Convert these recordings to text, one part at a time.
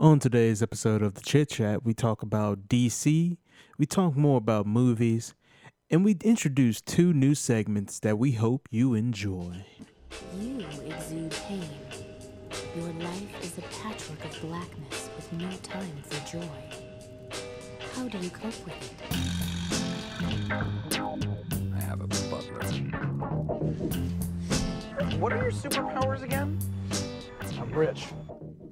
On today's episode of the Chit Chat, we talk about DC, we talk more about movies, and we introduce two new segments that we hope you enjoy. You exude pain. Your life is a patchwork of blackness with no time for joy. How do you cope with it? I have a butler. What are your superpowers again? I'm rich.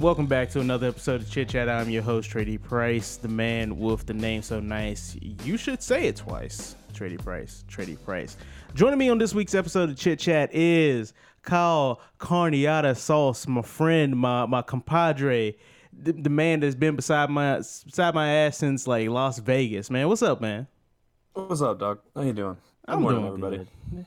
Welcome back to another episode of Chit Chat. I'm your host, Trady Price, the man with the name so nice. You should say it twice. Trady Price, Trady Price. Joining me on this week's episode of Chit Chat is Kyle Carniata Sauce, my friend, my my compadre, the, the man that's been beside my beside my ass since like Las Vegas. Man, what's up, man? What's up, dog? How you doing? Good I'm morning, doing everybody. good.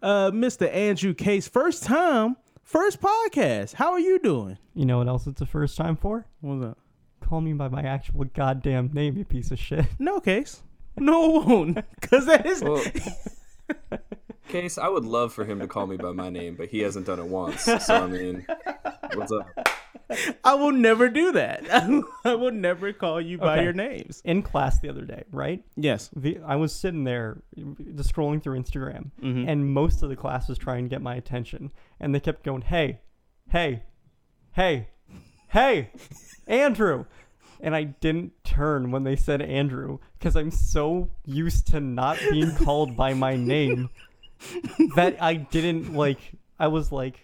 Uh, Mr. Andrew Case, first time, first podcast. How are you doing? You know what else it's the first time for? What's up? Call me by my actual goddamn name, you piece of shit. No case. No, it won't. Because that is. Well, Case, I would love for him to call me by my name, but he hasn't done it once. So I mean, what's up? I will never do that. I will never call you by Okay. your names. In class the other day, right? Yes. The, I was sitting there uh, just scrolling through Instagram, mm-hmm. and most of the class was trying to get my attention. And they kept going, hey, hey, hey, hey, Andrew. And I didn't turn when they said Andrew because I'm so used to not being called by my name that I didn't like. I was like,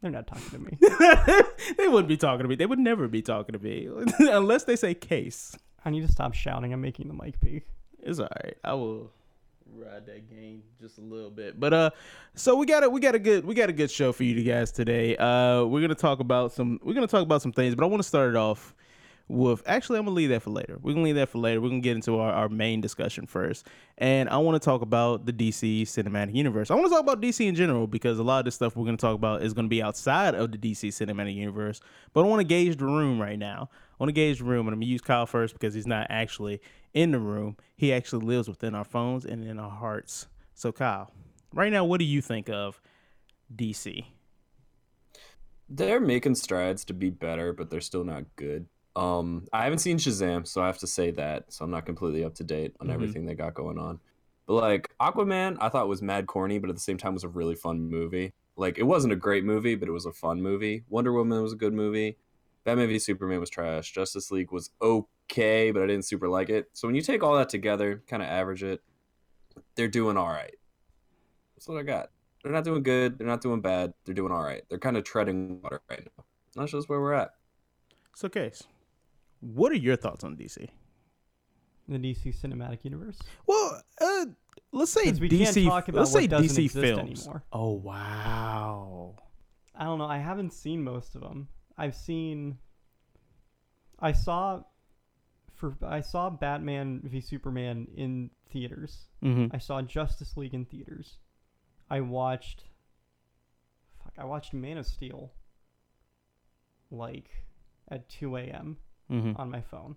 they're not talking to me. they wouldn't be talking to me. They would never be talking to me unless they say case. I need to stop shouting. I'm making the mic peak. It's all right. I will ride that game just a little bit. But uh so we got a we got a good we got a good show for you guys today. Uh we're going to talk about some we're going to talk about some things, but I want to start it off with actually I'm gonna leave that for later. We're gonna leave that for later. We're gonna get into our, our main discussion first. And I wanna talk about the DC cinematic universe. I wanna talk about DC in general because a lot of this stuff we're gonna talk about is gonna be outside of the DC cinematic universe. But I wanna gauge the room right now. I wanna gauge the room and I'm gonna use Kyle first because he's not actually in the room. He actually lives within our phones and in our hearts. So Kyle, right now what do you think of DC? They're making strides to be better, but they're still not good. Um, I haven't seen Shazam, so I have to say that. So I'm not completely up to date on Mhm. everything they got going on. But like Aquaman, I thought was mad corny, but at the same time was a really fun movie. Like it wasn't a great movie, but it was a fun movie. Wonder Woman was a good movie. Batman v Superman was trash. Justice League was okay, but I didn't super like it. So when you take all that together, kind of average it, they're doing all right. That's what I got. They're not doing good. They're not doing bad. They're doing all right. They're kind of treading water right now. That's just where we're at. So Case, what are your thoughts on DC? The DC cinematic universe. Well, uh, let's say DC. can't talk about let's say DC films. anymore. Oh wow! I don't know. I haven't seen most of them. I've seen. I saw. For I saw Batman v Superman in theaters. Mm-hmm. I saw Justice League in theaters. I watched. Fuck! I watched Man of Steel. Like, at two a.m. Mm-hmm. on my phone.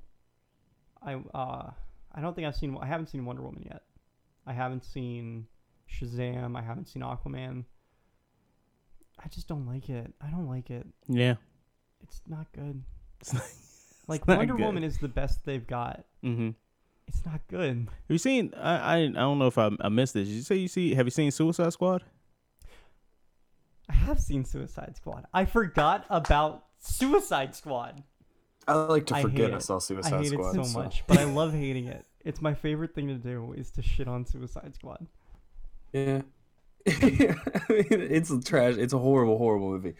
I uh I don't think I've seen I haven't seen Wonder Woman yet. I haven't seen Shazam, I haven't seen Aquaman. I just don't like it. I don't like it. Yeah. It's not good. It's not- Like not Wonder good. Woman is the best they've got. mm-hmm. It's not good. Have you seen? I, I I don't know if I, I missed this. Did you say you see? Have you seen Suicide Squad? I have seen Suicide Squad. I forgot about Suicide Squad. I like to forget hate I it. saw Suicide I hate Squad. it so much, but I love hating it. It's my favorite thing to do is to shit on Suicide Squad. Yeah. it's a trash. It's a horrible, horrible movie.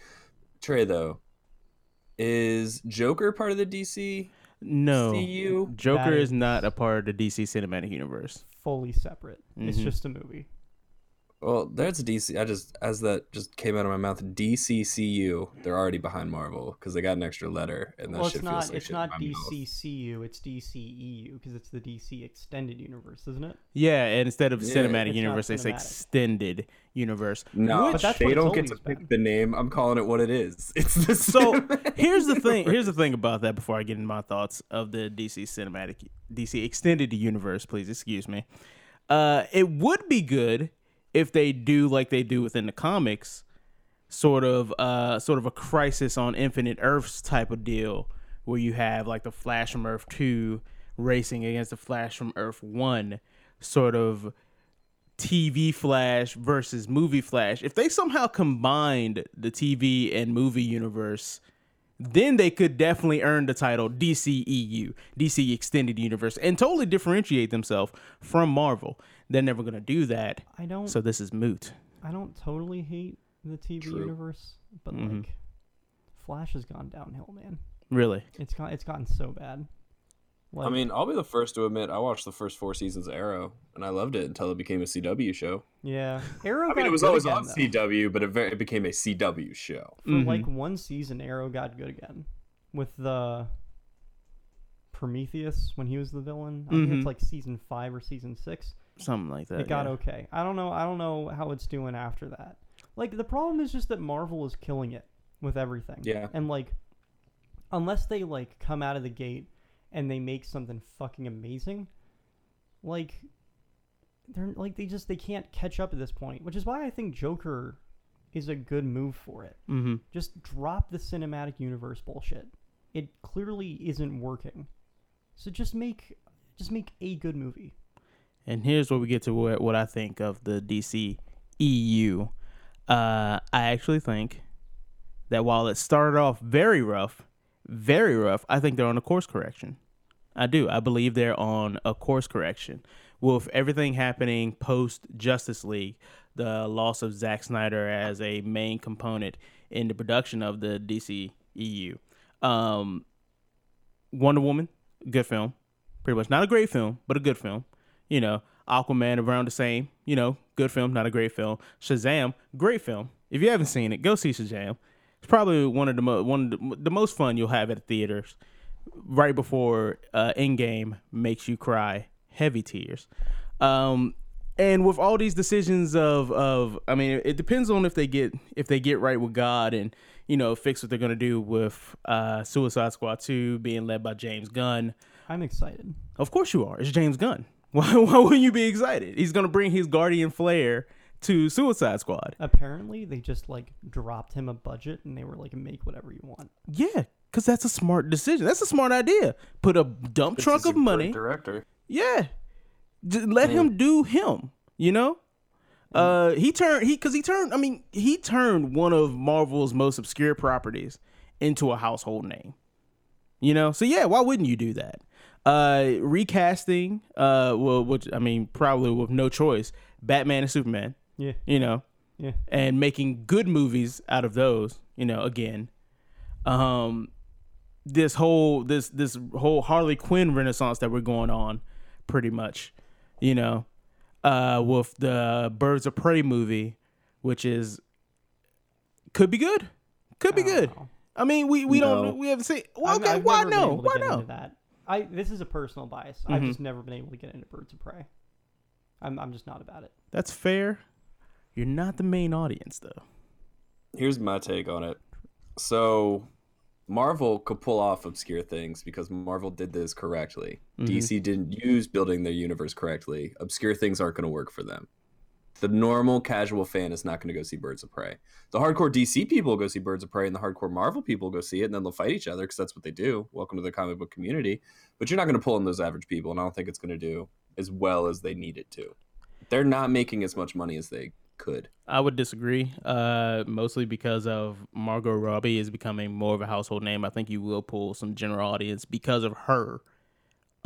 Trey, though, is Joker part of the DC? No. CU? Joker That is is- not a part of the DC cinematic universe. Fully separate. It's Mhm. just a movie. Well, there's DC. I just, as that just came out of my mouth, DCCU. They're already behind Marvel because they got an extra letter, and that well, shit it's feels not. like it's shit not in my mouth. DCCU. It's DCEU because it's the DC extended universe, isn't it? Yeah, and instead of Yeah, cinematic it's universe, they say extended universe. No, Which- But they don't get always to been. pick the name. I'm calling it what it is. It's the So here's the thing. Here's the thing about that. Before I get into my thoughts of the DC cinematic, DC extended universe, please excuse me. Uh, it would be good if they do like they do within the comics, sort of, uh, sort of a crisis on Infinite Earths type of deal, where you have like the Flash from Earth 2 racing against the Flash from Earth 1 sort of TV Flash versus movie Flash. If they somehow combined the TV and movie universe, then they could definitely earn the title DCEU, DC Extended Universe, and totally differentiate themselves from Marvel. They're never going to do that. I don't. So this is moot. I don't totally hate the TV True. universe, but Mhm. like, Flash has gone downhill, man. Really? It's got it's gotten so bad. Like, I mean, I'll be the first to admit I watched the first four seasons of Arrow, and I loved it until it became a CW show. yeah, Arrow. I mean, it was always again, on though. CW, but it, ve- it became a CW show. For Mhm. like one season, Arrow got good again with the Prometheus when he was the villain. I think it's like season five or season six. Something like that. it got yeah. okay. I don't know. I don't know how it's doing after that. Like the problem is just that Marvel is killing it with everything. Yeah. And like, unless they like come out of the gate and they make something fucking amazing, like they're like they just they can't catch up at this point. Which is why I think Joker is a good move for it. Mm-hmm. Just drop the cinematic universe bullshit. It clearly isn't working. So just make just make a good movie. And here's where we get to what, what I think of the DC EU. Uh, I actually think that while it started off very rough, very rough, I think they're on a course correction. I do. I believe they're on a course correction. With everything happening post Justice League, the loss of Zack Snyder as a main component in the production of the DC EU. Um, Wonder Woman, good film. Pretty much. Not a great film, but a good film you know, Aquaman around the same, you know, good film, not a great film. Shazam, great film. If you haven't seen it, go see Shazam. It's probably one of the mo- one of the, the most fun you'll have at the theaters. Right before uh, Endgame makes you cry, heavy tears. Um, and with all these decisions of of, I mean, it depends on if they get if they get right with God and you know fix what they're gonna do with uh, Suicide Squad two being led by James Gunn. I'm excited. Of course you are. It's James Gunn. Why, why wouldn't you be excited? He's gonna bring his Guardian flair to Suicide Squad. Apparently, they just like dropped him a budget and they were like, make whatever you want. Yeah, because that's a smart decision. That's a smart idea. Put a dump This truck a of money. Director. Yeah, Just let him do him. You know, uh, he turned he because he turned. I mean, he turned one of Marvel's most obscure properties into a household name. You know, so yeah, why wouldn't you do that? Uh, recasting, uh, well, which I mean, probably with no choice, Batman and Superman. Yeah, You know, yeah. and making good movies out of those you know again um this whole this this whole harley quinn renaissance that we're going on pretty much you know uh with the birds of prey movie which is could be good could be I good know. i mean we we No. don't we haven't seen well, I've- okay I've why no why no that. I this is a personal bias. I've Mhm. just never been able to get into Birds of Prey. I'm I'm just not about it. that's fair you're not the main audience though Here's my take on it. So, Marvel could pull off obscure things because Marvel did this correctly. Mhm. DC didn't use building their universe correctly. Obscure things aren't going to work for them. The normal casual fan is not going to go see Birds of Prey. The hardcore DC people go see Birds of Prey, and the hardcore Marvel people go see it, and then they'll fight each other because that's what they do. Welcome to the comic book community. But you're not going to pull in those average people, and I don't think it's going to do as well as they need it to. They're not making as much money as they could. I would disagree, uh, mostly because of Margot Robbie is becoming more of a household name. I think you will pull some general audience because of her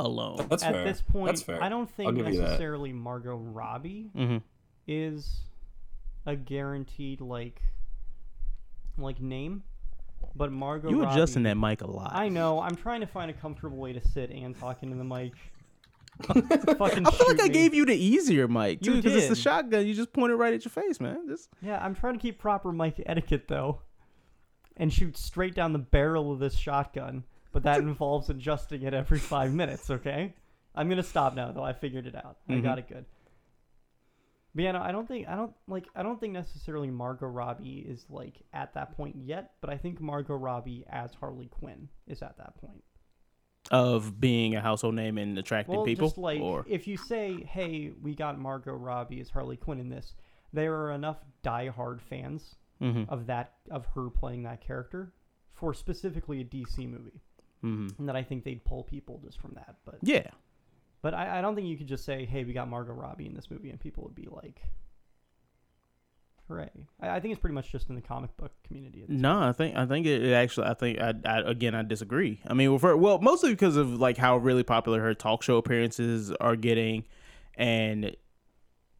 alone. That's At fair. this point, That's fair. I don't think give you that. necessarily Margot Robbie hmm is a guaranteed like like name, but Margot. You Robbie, adjusting that mic a lot. I know. I'm trying to find a comfortable way to sit and talk into the mic. Fucking I feel like I me. gave you the easier mic You too, because it's the did. shotgun. You just point it right at your face, man. Just Yeah, I'm trying to keep proper mic etiquette though, and shoot straight down the barrel of this shotgun. But that involves adjusting it every five minutes. Okay, I'm gonna stop now though. I figured it out. I got mm-hmm. it good. But yeah, no, I don't think I don't like I don't think necessarily Margot Robbie is like at that point yet. But I think Margot Robbie as Harley Quinn is at that point. of being a household name and attracting Well, people, just like or if you say, "Hey, we got Margot Robbie as Harley Quinn in this," there are enough diehard fans Mhm. of that of her playing that character for specifically a DC movie. Mhm. and that I think they'd pull people just from that. But Yeah. But I, I don't think you could just say, "Hey, we got Margot Robbie in this movie," and people would be like, "Hooray!" I, I think it's pretty much just in the comic book community. No, I think I think it, it actually I think I, I again I disagree. I mean, well, for, well, mostly because of like how really popular her talk show appearances are getting, and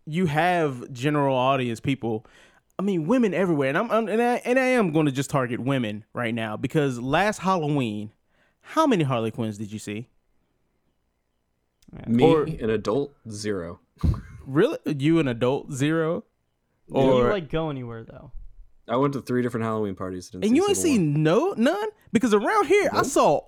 you have general audience people. I mean, women everywhere, and I'm, I'm and I and I am going to just target women right now because last Halloween, how many Harley Quinns did you see? Me, Or- an adult, zero. Really, you an adult zero, Do you like go anywhere though? I went to three different Halloween parties. And you ain't seen no none because around here I saw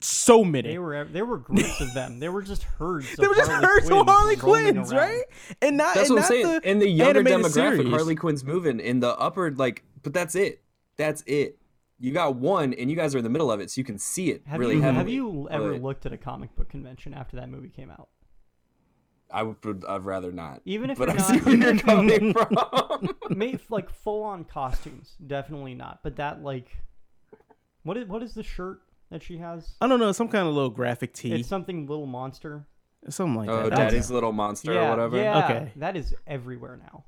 so many. They were ev- there were groups of them. There were just herds. Of They were just Harley herds of Quinns Harley roaming Quinns, right? And not That's and what I'm not saying. the in the younger animated demographic, series. Harley Quinn's moving in the upper like, but that's it. That's it. You got one, and you guys are in the middle of it, so you can see it Have really you heavily. have you ever but looked at a comic book convention after that movie came out? I would. I'd rather not. Even if but you're I see not- where you're coming from. Maybe like full on costumes, definitely not. But that like, what is what is the shirt that she has? I don't know, some kind of little graphic tee, It's something little monster. something like oh, that. Daddy's little monster yeah, or whatever. Yeah, Okay. that is everywhere now.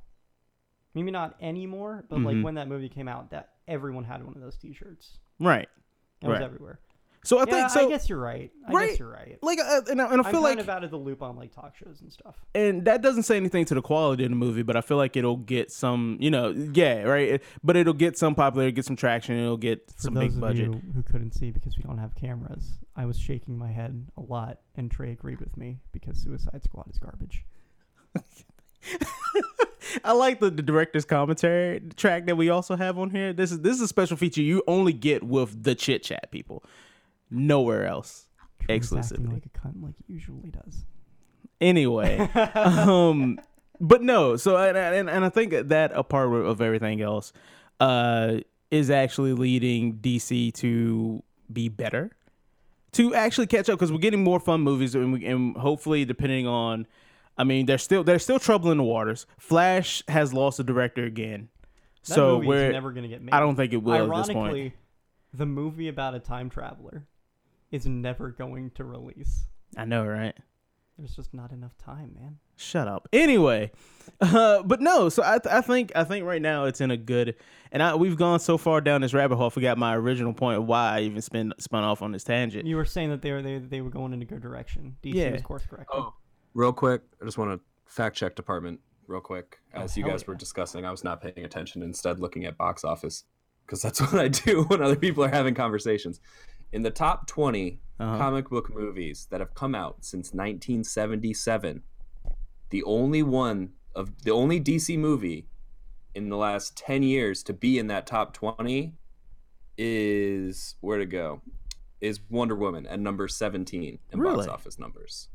Maybe not anymore, but like Mhm. when that movie came out, that everyone had one of those T-shirts. Right. It was Right. everywhere. So I yeah, think so. I guess you're right. I Right. guess you're right. like, uh, and I, and I I'm feel kind like, of out of the loop on like talk shows and stuff. and that doesn't say anything to the quality of the movie, but I feel like it'll get some, you know, yeah, right. But it'll get some popularity, get some traction, it'll get For some those big of budget. you who couldn't see because we don't have cameras, I was shaking my head a lot, and Trey agreed with me because Suicide Squad is garbage. I like the, the director's commentary track that we also have on here. This is this is a special feature you only get with the chit chat people, nowhere else. Exclusively. like a cunt like he usually does. Anyway, um, but no. So and, and and I think that a part of of everything else, uh, is actually leading DC to be better, to actually catch up because we're getting more fun movies and, we, and hopefully depending on, I mean, there's still there's still trouble in the waters. Flash has lost a director again, That so movie's we're never gonna get made. I don't think it will at this Ironically, point. the movie about a time traveler is never going to release. I know, right? There's just not enough time, man. Shut up. Anyway, uh, but no. So I, th- I think I think right now it's in a good, and I we've gone so far down this rabbit hole. I forgot my original point of why I even spin spun off on this tangent. You were saying that they were they, they were going in a good direction. DC Yeah. was course corrected. Oh, real quick, I just want to fact check department real quick. Oh, As you hell guys were discussing, I was not paying attention, instead looking at box office because that's what I do when other people are having conversations. In the top 20 Uh-huh. comic book movies that have come out since 1977, the only one of the only DC movie in the last 10 years to be in that top 20 is where to go is Wonder Woman at number 17 in box office numbers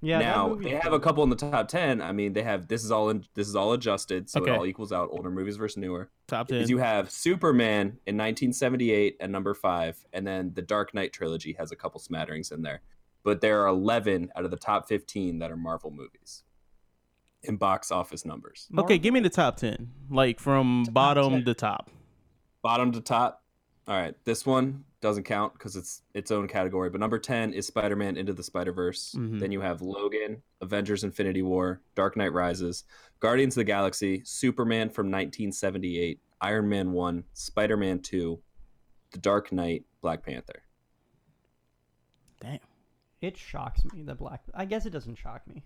yeah. now they have a couple in the top 10 i mean they have this is all in this is all adjusted so Okay. it all equals out older movies versus newer Top Is ten. you have superman in 1978 at number five and then the dark knight trilogy has a couple smatterings in there but there are 11 out of the top 15 that are marvel movies in box office numbers okay, give me the top ten, like from bottom 10. to top. bottom to top all right this one doesn't count because it's its own category but number 10 is spider-man into the spider-verse Mhm. then you have logan avengers infinity war dark knight rises guardians of the galaxy superman from 1978 iron man 1 spider-man 2 the dark knight black panther Damn. It shocks me that Black. I guess it doesn't shock me.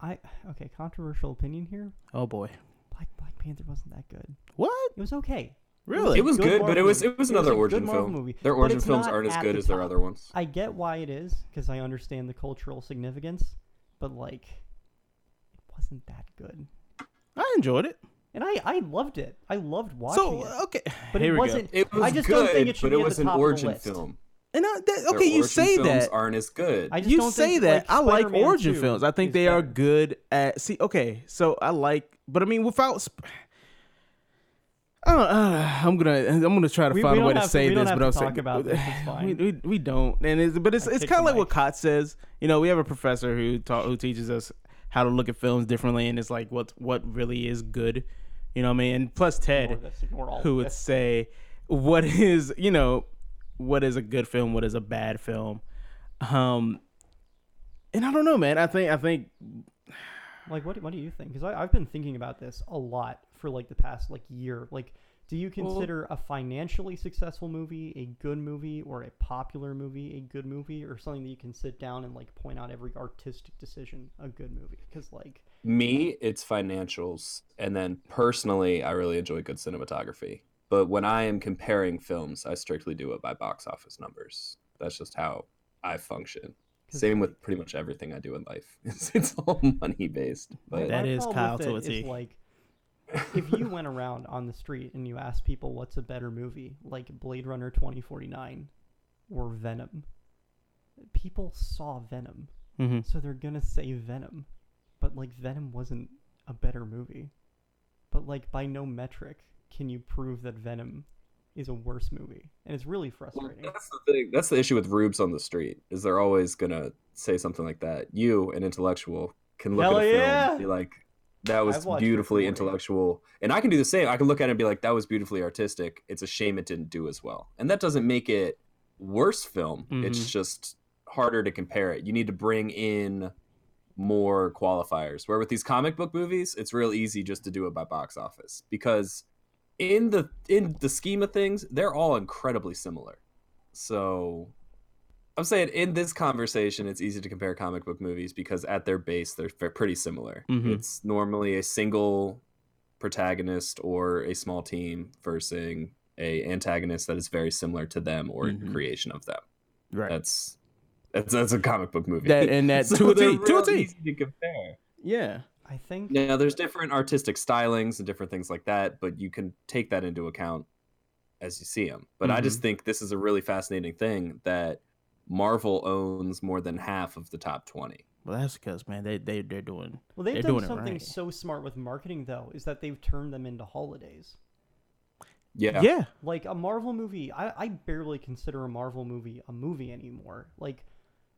I okay. Controversial opinion here. Oh boy. Black Black Panther wasn't that good. What? It was okay. Really? it was good good, but it was it was It was another origin film movie, their origin films aren't as good the as their other ones I get why it is because I understand the cultural significance, but like, it wasn't that good. I enjoyed it. And I I loved it. I loved watching So it. okay, But here it we wasn't. go. it was I just good don't think it should but be it at was the an top of origin film And I, that, Their okay, you origin say films that. aren't as good I just you don't say think, that. like, I like origin films. I think is they are good at. See, okay, so I like, but I mean, without. Sp- I don't, uh, I'm gonna I'm gonna try to We- find we a way to say this, but I'm saying about this, we, we, we don't, and it's but it's I it's kind of like what mic. Kot says. You know, we have a professor who taught who teaches us how to look at films differently, and it's like what what really is good. You know what I mean? And plus Ted, Ignore this, ignore who would this. say what is you know what is a good film, what is a bad film. Um, and I don't know, man. I think I think Like, what, what do you think? Because I've been thinking about this a lot for like the past like year. Like, do you consider a financially successful movie a good movie, or a popular movie a good movie, or something that you can sit down and like point out every artistic decision a good movie? Because like Me, it's financials, and then personally, I really enjoy good cinematography. But when I am comparing films, I strictly do it by box office numbers. That's just how I function. 'Cause, Same like- with pretty much everything I do in life. It's, it's all money based. But That my Kyle with to a it is, like if you went around on the street and you asked people what's a better movie, like Blade Runner 2049 or Venom, people saw Venom. mhm. So they're going to say Venom. But like Venom wasn't a better movie. But like by no metric can you prove that Venom is a worse movie. And it's really Well, frustrating. that's the thing. That's the issue with rubes on the street. Is they're always gonna say something like that. You, an intellectual, can look Hell at a film and be like, "That was I've watched it beautifully intellectual," and I can do the same. I can look at it and be like, "That was beautifully artistic." It's a shame it didn't do as well, and that doesn't make it worse film. It's Mhm. just harder to compare it. You need to bring in more qualifiers. Where with these comic book movies, it's real easy just to do it by box office because in the in the scheme of things, they're all incredibly similar. So I'm saying in this conversation, it's easy to compare comic book movies because at their base, they're pretty similar. Mhm. It's normally a single protagonist or a small team versus a antagonist that is very similar to them or Mhm. creation of them. right. That's that's that's a comic book movie. That- and that's So to a T, to a T. easy to compare. yeah. I think Yeah, there's different artistic stylings and different things like that, but you can take that into account as you see them. But I Mm-hmm. just think this is a really fascinating thing that Marvel owns more than half of the top 20. Well, that's because man, they they they're doing. Well, they've They're done doing something right. so smart with marketing, though, is that they've turned them into holidays. Yeah. Yeah. Like a Marvel movie, I, I barely consider a Marvel movie a movie anymore. Like,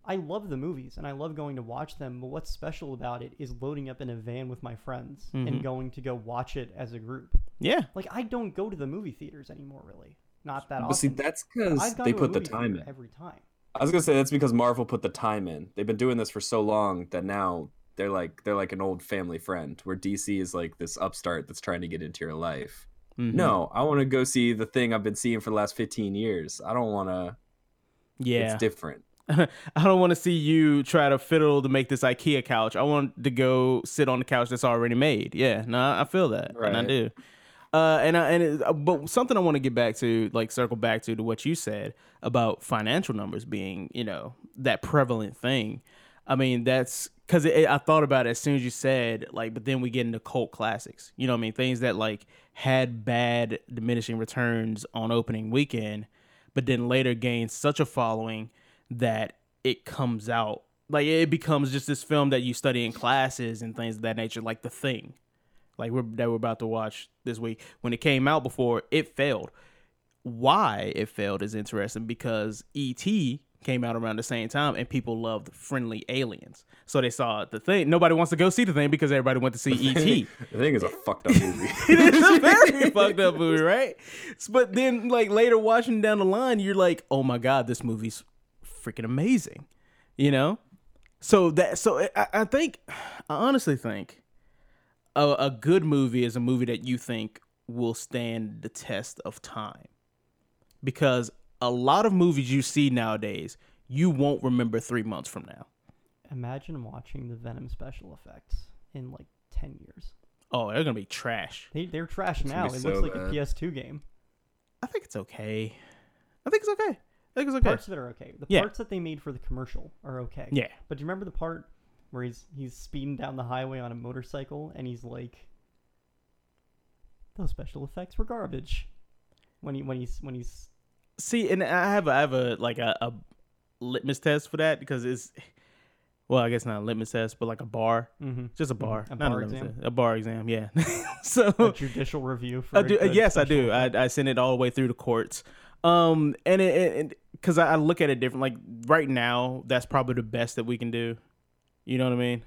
I love the movies and I love going to watch them, but what's special about it is loading up in a van with my friends Mhm. and going to go watch it as a group. Yeah. Like, I don't go to the movie theaters anymore, really. Not that But see, that's because I've they put the time in. every time. I was gonna say that's because Marvel put the time in. They've been doing this for so long that now they're like they're like an old family friend. Where DC is like this upstart that's trying to get into your life. Mhm. No, I want to go see the thing I've been seeing for the last 15 years. I don't want to. Yeah. It's different. I don't want to see you try to fiddle to make this IKEA couch. I want to go sit on the couch that's already made. Yeah, no, I feel that, and I do. Uh, and I, and it, uh, but something I want to get back to, like circle back to, to what you said about financial numbers being, you know, that prevalent thing. I mean, that's because I thought about it as soon as you said like, but then we get into cult classics. You know, what I mean, things that like had bad diminishing returns on opening weekend, but then later gained such a following that it comes out like it becomes just this film that you study in classes and things of that nature, like The Thing, like we're that we're about to watch this week. When it came out before, it failed. Why it failed is interesting because E.T. came out around the same time and people loved friendly aliens. So they saw the thing. Nobody wants to go see the thing because everybody went to see E.T. The thing is a fucked up movie. it is a very fucked up movie, right? But then, like later watching down the line, you're like, oh my god, this movie's freaking amazing, you know. So that, so I, I think, I honestly think, a, a good movie is a movie that you think will stand the test of time, because a lot of movies you see nowadays, you won't remember three months from now. Imagine watching the Venom special effects in like 10 years. Oh, they're gonna be trash. They, they're trash gonna now. It so looks like bad. a PS2 game. I think it's okay. I think it's okay. I think it's okay. Parts of it are okay. The Yeah. parts that they made for the commercial are okay. Yeah. But do you remember the part where he's he's speeding down the highway on a motorcycle and he's like, "Those special effects were garbage." When he when he's when he's See, and I have a, I have a like a, a litmus test for that because it's well, I guess not a litmus test, but like a bar, mm-hmm. just a bar, A not bar litmus exam? test, a bar exam, yeah. so a judicial review for I a do, yes, I do. I I send it all the way through the courts, um, and it because I, I look at it different. Like right now, that's probably the best that we can do. You know what I mean?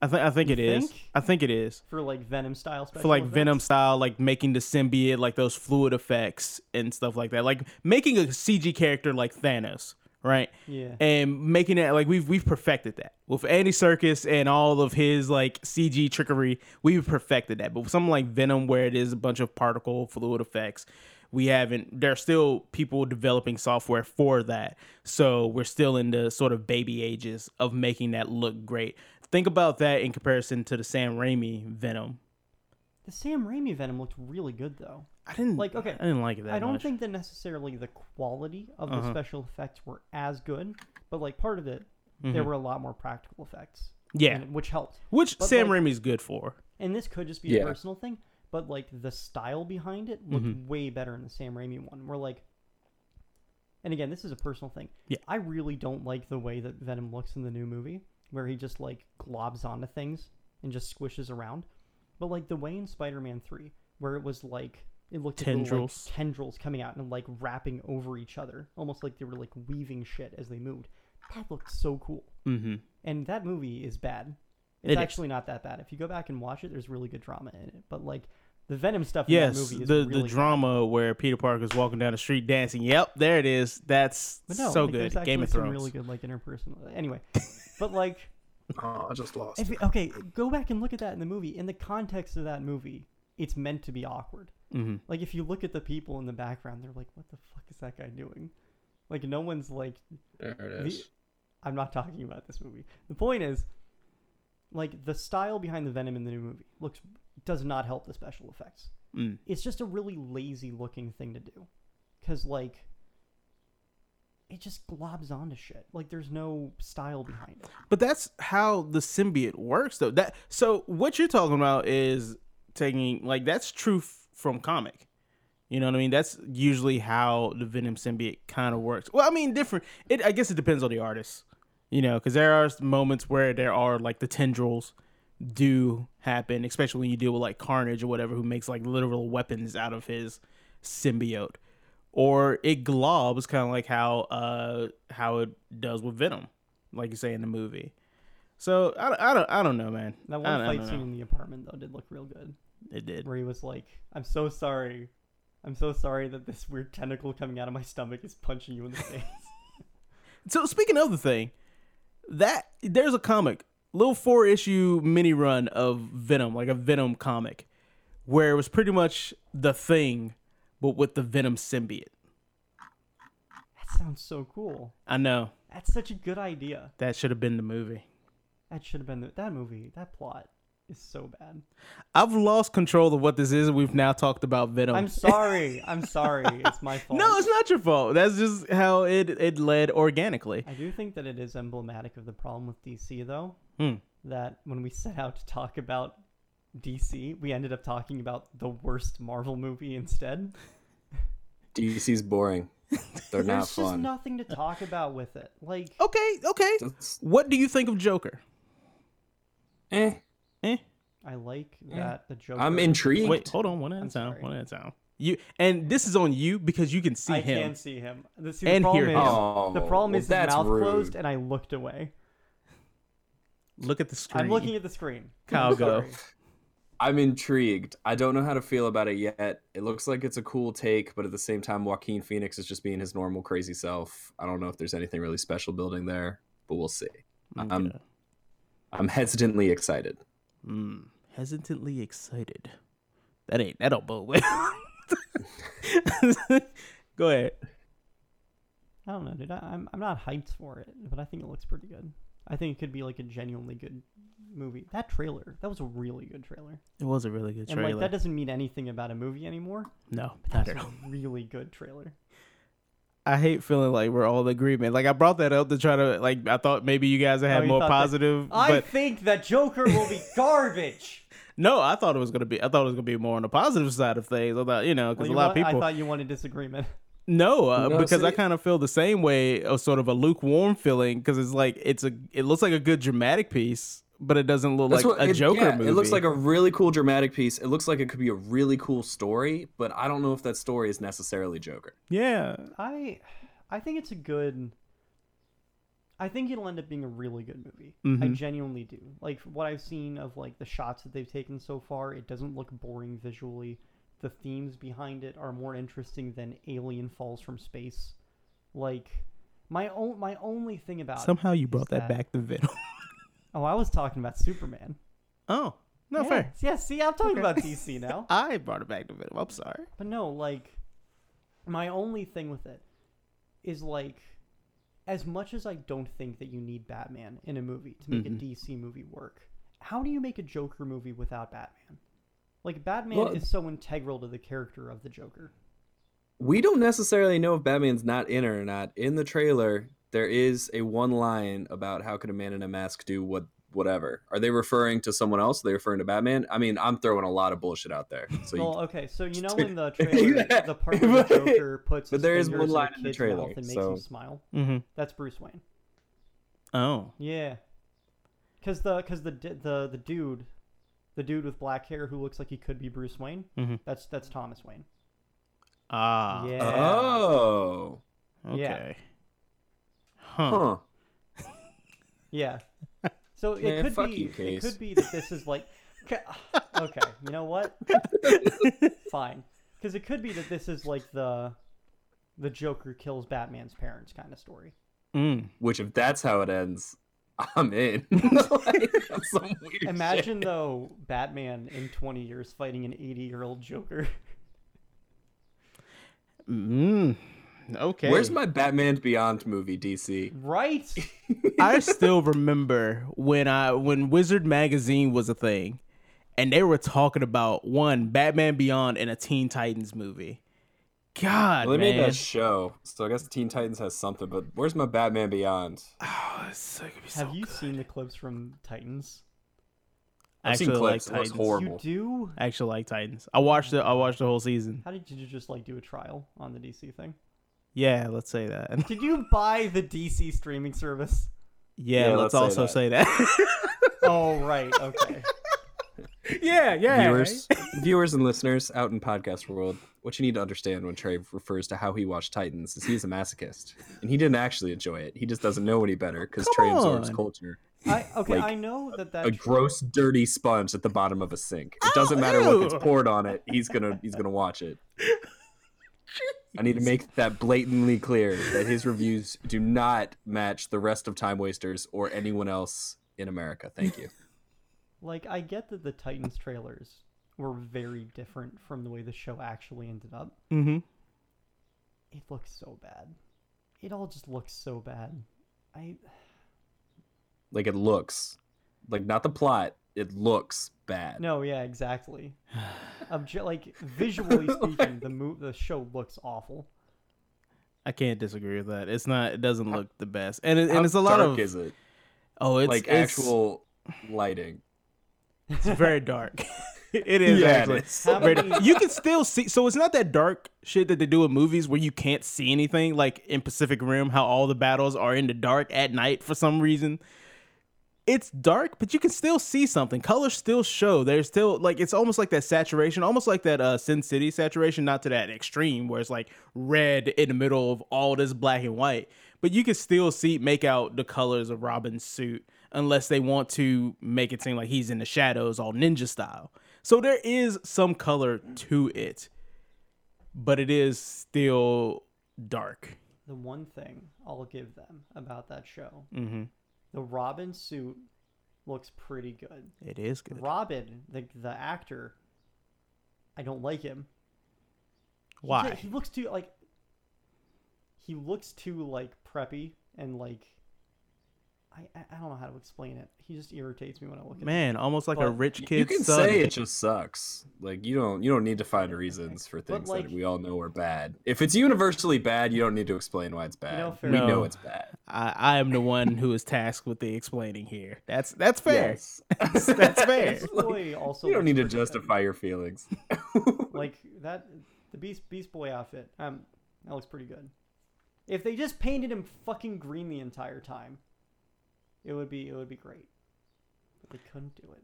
I think I think You it is. think? I think it is. for like Venom style special For like effects. Venom style, like making the symbiote, like those fluid effects and stuff like that. Like making a CG character like Thanos, right? Yeah. And making it like we've we've perfected that. With Andy Serkis and all of his like CG trickery, we've perfected that. But with something like Venom where it is a bunch of particle fluid effects, we haven't there's still people developing software for that. So we're still in the sort of baby ages of making that look great. Think about that in comparison to the Sam Raimi Venom. The Sam Raimi Venom looked really good though. I didn't Like, okay, I didn't like it that I don't much. think that necessarily the quality of the Uh-huh. special effects were as good, but like part of it, there were a lot more practical effects. Mm-hmm. Yeah. in it, which helped. Which but, Sam like- Raimi's good for. And this could just be Yeah. a personal thing, but like the style behind it looked Mm-hmm. way better in the Sam Raimi one. Where like, and again, this is a personal thing. Yeah. I really don't like the way that Venom looks in the new movie, where he just like globs onto things and just squishes around. But like the way in Spider-Man Three, where it was like it looked like Tendrils. like, tendrils coming out and like wrapping over each other, almost like they were like weaving shit as they moved. That looked so cool. Mm-hmm. And that movie is bad. It's It is. actually not that bad. If you go back and watch it, there's really good drama in it. But like the Venom stuff in that Yes, movie is the really the drama where Peter Parker's walking down the street dancing. Yep, there it is. That's But no, so like, there's good. actually Game of some Thrones. really good like interpersonal. Anyway, but like Oh, I just lost. if you- okay, go back and look at that in the movie. In the context of that movie, it's meant to be awkward. hmm Like if you look at the people in the background, they're like, "What the fuck is that guy doing?" Like no one's like There it The- I'm not talking about this movie. The point is, like the style behind the Venom in the new movie looks does not help the special effects. Mm. It's just a really lazy looking thing to do, because like it just globs onto shit. Like there's no style behind it. But that's how the symbiote works, though. That so what you're talking about is taking like that's true f- from comic. You know what I mean? That's usually how the Venom symbiote kind of works. Well, I mean, different. It I guess it depends on the artist. You know, because there are moments where there are like the tendrils do happen, especially when you deal with like Carnage or whatever, who makes like literal weapons out of his symbiote, or it globs, kind of like how uh how it does with Venom, like you say in the movie. So I, don't- I don't I don't know, man. That one I fight scene in the apartment though did look real good, it did. where he was like, "I'm so sorry." I'm so sorry that this weird tentacle coming out of my stomach is punching you in the face. So speaking of the thing, that there's a comic, little four issue mini run of Venom, like a Venom comic, where it was pretty much the thing, but with the Venom symbiote. that sounds so cool. I know That's such a good idea. that should have been the movie. That should have been the, that movie. That plot is so bad. I've lost control of what this is. We've now talked about Venom. I'm sorry. I'm sorry. It's my fault. no, it's not your fault. That's just how it it led organically. I do think that it is emblematic of the problem with DC, though. Hmm. That when we set out to talk about DC, we ended up talking about the worst Marvel movie instead. DC's boring. They're not There's just nothing to talk about with it. Like, Okay, okay. That's- What do you think of Joker? eh. Eh. I like that the Joker. I'm intrigued. Wait, hold on. One at a I'm time. One at a time. You and this is on you because you can see I him. can't see him. The, see, And problem hear is, him. Oh, the problem well, is his mouth rude. closed, and I looked away. Look at the screen. I'm looking at the screen. Kyle, I'm go. I'm intrigued. I don't know how to feel about it yet. It looks like it's a cool take, but at the same time, Joaquin Phoenix is just being his normal crazy self. I don't know if there's anything really special building there, but we'll see. I'm I'm hesitantly excited. Mm, hesitantly excited. That ain't that don't bode well. Go ahead. I don't know, dude. I, I'm I'm not hyped for it, but I think it looks pretty good. I think it could be like a genuinely good movie. That trailer, that was a really good trailer. It was a really good trailer. And like that doesn't mean anything about a movie anymore. no, But not that's at a all. really good trailer. I hate feeling like we're all in agreement. Like I brought that up to try to like I thought maybe you guys had Oh, you more thought that- positive, I but think that Joker will be garbage. no, I thought it was gonna be. I thought it was gonna be more on the positive side of things. I thought you know because Well, a you lot of people. I thought you wanted disagreement. No, uh, No, because I kind of feel the same way, a sort of a lukewarm feeling, because it's like it's a, it looks like a good dramatic piece, but it doesn't look That's like what a it, Joker yeah, movie. It looks like a really cool dramatic piece. It looks like it could be a really cool story, but I don't know if that story is necessarily Joker. yeah, I I think it's a good I think it'll end up being a really good movie. I Mhm. genuinely do. Like what I've seen of like the shots that they've taken so far, it doesn't look boring visually. The themes behind it are more interesting than Alien Falls from Space. Like my own my only thing about Somehow you is brought that, back to Venom. Oh, I was talking about Superman. oh, no yeah, fair. Yeah, see, I'm talking Okay. about DC now. I brought it back to Venom. I'm sorry. But no, like my only thing with it is like as much as I don't think that you need Batman in a movie to make Mhm. a DC movie work, how do you make a Joker movie without Batman? Like Batman Well- is so integral to the character of the Joker. We don't necessarily know if Batman's not in it or not. In the trailer, there is a one line about how could a man in a mask do what whatever. Are they referring to someone else? Are they referring to Batman? I mean, I'm throwing a lot of bullshit out there. So you, well, okay, so you know in the trailer, Yeah. the part where the Joker puts but his there is fingers one in line a in the trailer, mouth and makes so- him smile. Mm-hmm. That's Bruce Wayne. Oh. Yeah, because the because the the the dude, the dude with black hair who looks like he could be Bruce Wayne. Mhm. That's that's Thomas Wayne. Ah. Yeah. oh, Okay. yeah. Huh. huh. Yeah. So it Man, could fuck be you, it could be that this is like okay, okay, you know what? Fine. Cuz it could be that this is like the the Joker kills Batman's parents kind of story. Mm. Which, if that's how it ends, I'm in. like, some weird Imagine shit. though Batman in 20 years fighting an 80-year-old Joker. Mm. Okay. Where's my Batman Beyond movie, DC? right? I still remember when I when Wizard magazine was a thing, and they were talking about one Batman Beyond and a Teen Titans movie. God, Well, they man, made that show, so I guess Teen Titans has something. But where's my Batman Beyond? Oh, it's so- it'd be so Have you good. seen the clips from Titans? I've seen Actually clips. like it looks Titans. horrible. You do? I actually like Titans. I watched it. I watched the whole season. How did you just like do a trial on the DC thing? Yeah, let's say that. Did you buy the DC streaming service? Yeah, Yeah, let's, let's say also that. say that. Oh right, okay. yeah, yeah. viewers, viewers and listeners out in podcast world, what you need to understand when Trey refers to how he watched Titans is he's a masochist, and he didn't actually enjoy it. He just doesn't know any better because Come Trey absorbs culture. I okay, Like, I know that that A gross, dirty sponge at the bottom of a sink. It doesn't matter what gets poured on it. He's gonna he's gonna watch it. I need to make that blatantly clear that his reviews do not match the rest of TimeWasterz or anyone else in America. Thank you. like I get that the Titans trailers were very different from the way the show actually ended up. Mm-hmm. It looks so bad. It all just looks so bad. I Like it looks, like not the plot. It looks bad. no, yeah, exactly. Obje- like visually speaking, the mo- the show looks awful. I can't disagree with that. It's not. It doesn't look the best, and it, and it's a lot dark of. is it? oh, it's like it's- actual lighting. It's very dark. it is Yeah, actually. is. How very many- dark. You can still see. So it's not that dark shit that they do in movies where you can't see anything, like in Pacific Rim, how all the battles are in the dark at night for some reason. It's dark, but you can still see something. Colors still show. There's still like it's almost like that saturation, almost like that uh Sin City saturation, not to that extreme where it's like red in the middle of all this black and white. But you can still see make out the colors of Robin's suit unless they want to make it seem like he's in the shadows all ninja style. So there is some color to it, but it is still dark. The one thing I'll give them about that show, Mm-hmm. The Robin suit looks pretty good. It is good. Robin, the the actor, I don't like him. Why? ju- He looks too like. He looks too like preppy and like. I I I don't know how to explain it. He just irritates me when I look at him. Man, almost like a rich kid. You can son. say it just sucks. Like you don't you don't need to find reasons for things like- that we all know are bad. If it's universally bad, you don't need to explain why it's bad. know, we enough. know it's bad. I, I am the one who is tasked with the explaining here. That's that's fair. Yes. That's fair. Beast Boy also. you don't need to pretty good. justify your feelings. like that. The Beast Beast Boy outfit. Um, that looks pretty good. If they just painted him fucking green the entire time, it would be it would be great. But they couldn't do it.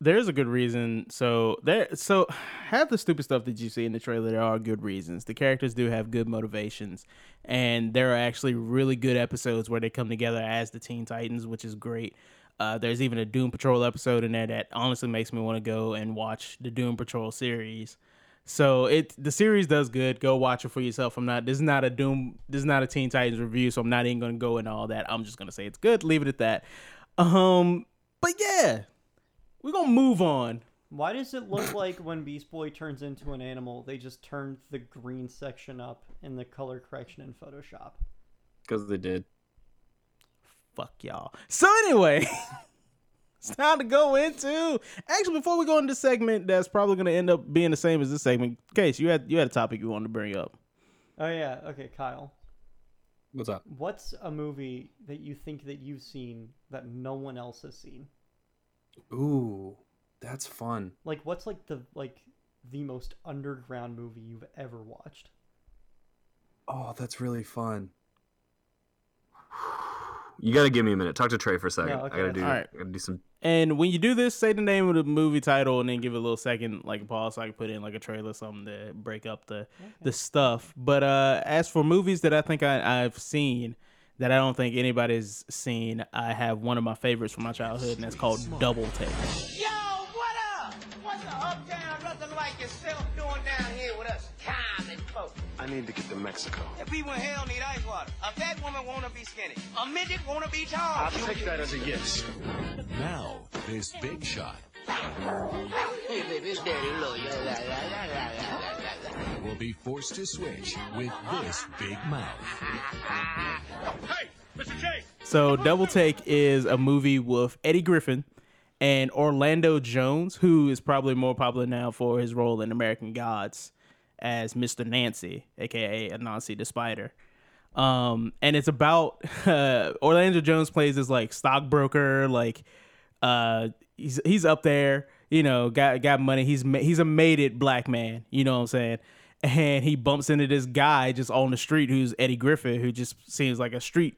there's a good reason. So there, so half the stupid stuff that you see in the trailer, there are good reasons. The characters do have good motivations, and there are actually really good episodes where they come together as the Teen Titans, which is great. Uh, there's even a Doom Patrol episode in there that honestly makes me want to go and watch the Doom Patrol series. So it the series does good. Go watch it for yourself. I'm not. This is not a Doom. This is not a Teen Titans review. So I'm not even gonna go into all that. I'm just gonna say it's good. Leave it at that. Um. But yeah, we're gonna move on. Why does it look like when Beast Boy turns into an animal, they just turned the green section up in the color correction in Photoshop? Because they did. Fuck y'all. So anyway, it's time to go into. Actually, before we go into the segment, that's probably gonna end up being the same as this segment. Case, you had you had a topic you wanted to bring up. Oh yeah. Okay, Kyle. What's up? What's a movie that you think that you've seen that no one else has seen? Ooh, that's fun. Like, what's like the like the most underground movie you've ever watched? Oh, that's really fun. You gotta give me a minute. Talk to Trey for a second. No, okay, I gotta do. All right. I gotta do some. And when you do this, say the name of the movie title and then give it a little second, like a pause, so I can put in like a trailer, or something to break up the the stuff. But uh, as for movies that I think I, I've seen that I don't think anybody's seen, I have one of my favorites from my childhood, and that's called Double Take. I need to get to Mexico. If people in hell need ice water, a fat woman wanna be skinny, a midget wanna be tall. I'll take that as a yes. Now, this big shot will be forced to switch with this big mouth. Hey, Mr. Chase! So Double Take is a movie with Eddie Griffin and Orlando Jones, who is probably more popular now for his role in American Gods as Mr. Nancy, aka Anansi the Spider. Um, and it's about uh, Orlando Jones plays this like stockbroker, like uh, he's he's up there, you know, got got money. He's he's a made it black man, you know what I'm saying? And he bumps into this guy just on the street who's Eddie Griffin, who just seems like a street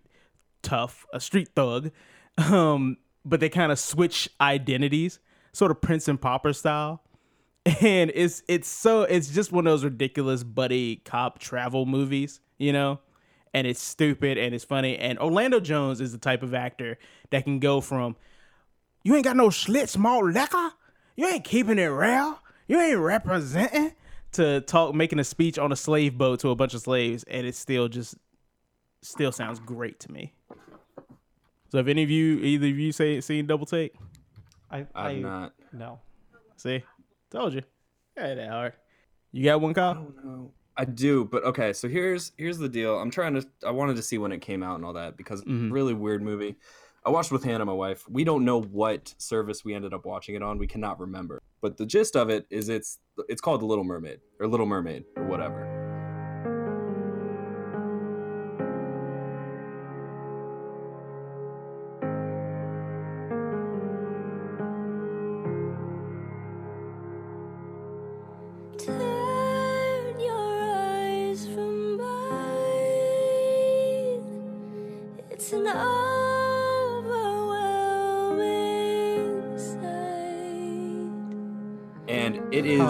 tough, a street thug. Um, but they kind of switch identities, sort of Prince and Pauper style. And it's it's so it's just one of those ridiculous buddy cop travel movies, you know? And it's stupid and it's funny. And Orlando Jones is the type of actor that can go from you ain't got no schlit small liquor, you ain't keeping it real, you ain't representing to talk making a speech on a slave boat to a bunch of slaves, and it still just still sounds great to me. So if any of you, either of you, say seen Double Take, I I'm I not. no. see, told you, yeah, that hard. You got one I call? I do, but okay. So here's here's the deal. I'm trying to. I wanted to see when it came out and all that because it's Mhm. really weird movie. I watched with Hannah, my wife. We don't know what service we ended up watching it on. We cannot remember. But the gist of it is it's it's called The Little Mermaid or Little Mermaid or whatever.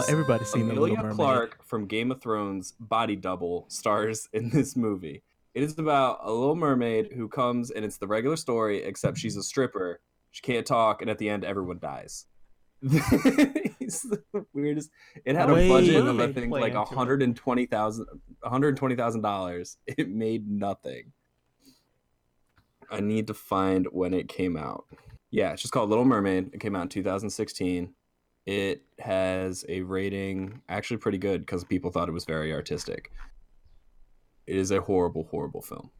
Everybody's seen The Little Emilia Mermaid. Clarke from Game of Thrones body double stars in this movie. It is about a little mermaid who comes and it's the regular story except she's a stripper. She can't talk and at the end everyone dies. it's the weirdest. It had Wait. a budget of I think like it. hundred and twenty thousand, one hundred twenty thousand dollars. It made nothing. I need to find when it came out. Yeah, it's just called Little Mermaid. It came out in 2016. It has a rating actually pretty good because people thought it was very artistic. It is a horrible, horrible film.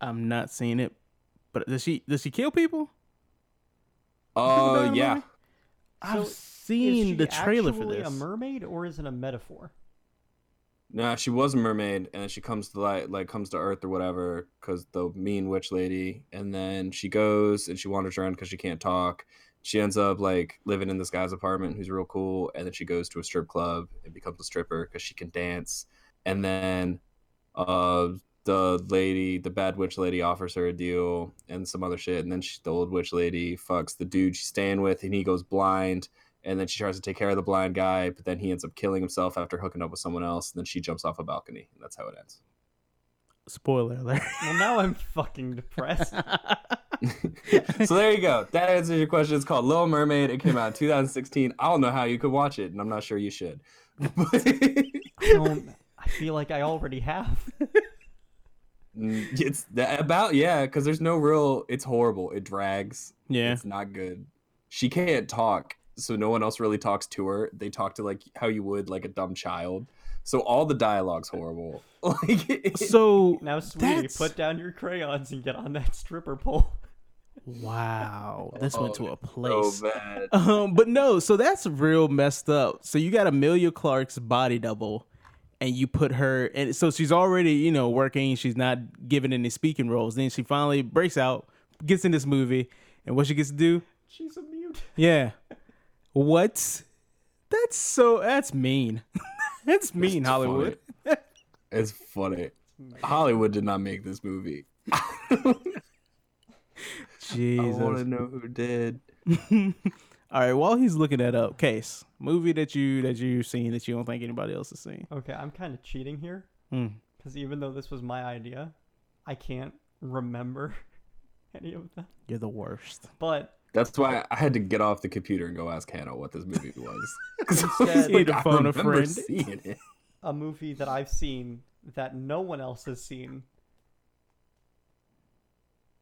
I'm not seeing it, but does she does she kill people? Oh Remember that yeah. I've So, seen the trailer for this. a mermaid or is it a metaphor? nah, she was a mermaid, and then she comes to light, like comes to Earth or whatever, because the mean witch lady, and then she goes and she wanders around because she can't talk. She ends up like living in this guy's apartment who's real cool, and then she goes to a strip club and becomes a stripper because she can dance, and then uh the lady, the bad witch lady, offers her a deal and some other shit, and then she, the old witch lady fucks the dude she's staying with, and he goes blind. And then she tries to take care of the blind guy, but then he ends up killing himself after hooking up with someone else. And then she jumps off a balcony, and that's how it ends. Spoiler alert. Well, now I'm fucking depressed. so there you go. That answers your question. It's called Little Mermaid. It came out in 2016. I don't know how you could watch it, and I'm not sure you should. I don't. I feel like I already have. Mm, it's about yeah, because there's no real. It's horrible. It drags. Yeah. it's not good. She can't talk, so no one else really talks to her. They talk to like how you would like a dumb child. So all the dialogue's horrible. Like it- So Now, sweetie, that's- put down your crayons and get on that stripper pole. Wow, this went to a so place. bad. Um, but no, so that's real messed up. So you got Emilia Clarke's body double, and you put her, and so she's already, you know, working. She's not given any speaking roles. Then she finally breaks out, gets in this movie, and what she gets to do? She's a mute. Yeah. What? That's so. That's mean. that's mean, It's Hollywood. It's funny. Hollywood did not make this movie. Jesus. I want to know who did. All right. While he's looking that up, case movie that you that you've seen that you don't think anybody else has seen. Okay, I'm kind of cheating here Hmm. because even though this was my idea, I can't remember any of them. You're the worst. But That's why I had to get off the computer and go ask Hannah what this movie was. 'Cause I was Instead- You need I phone a remember friend. seeing it. a movie that I've seen that no one else has seen.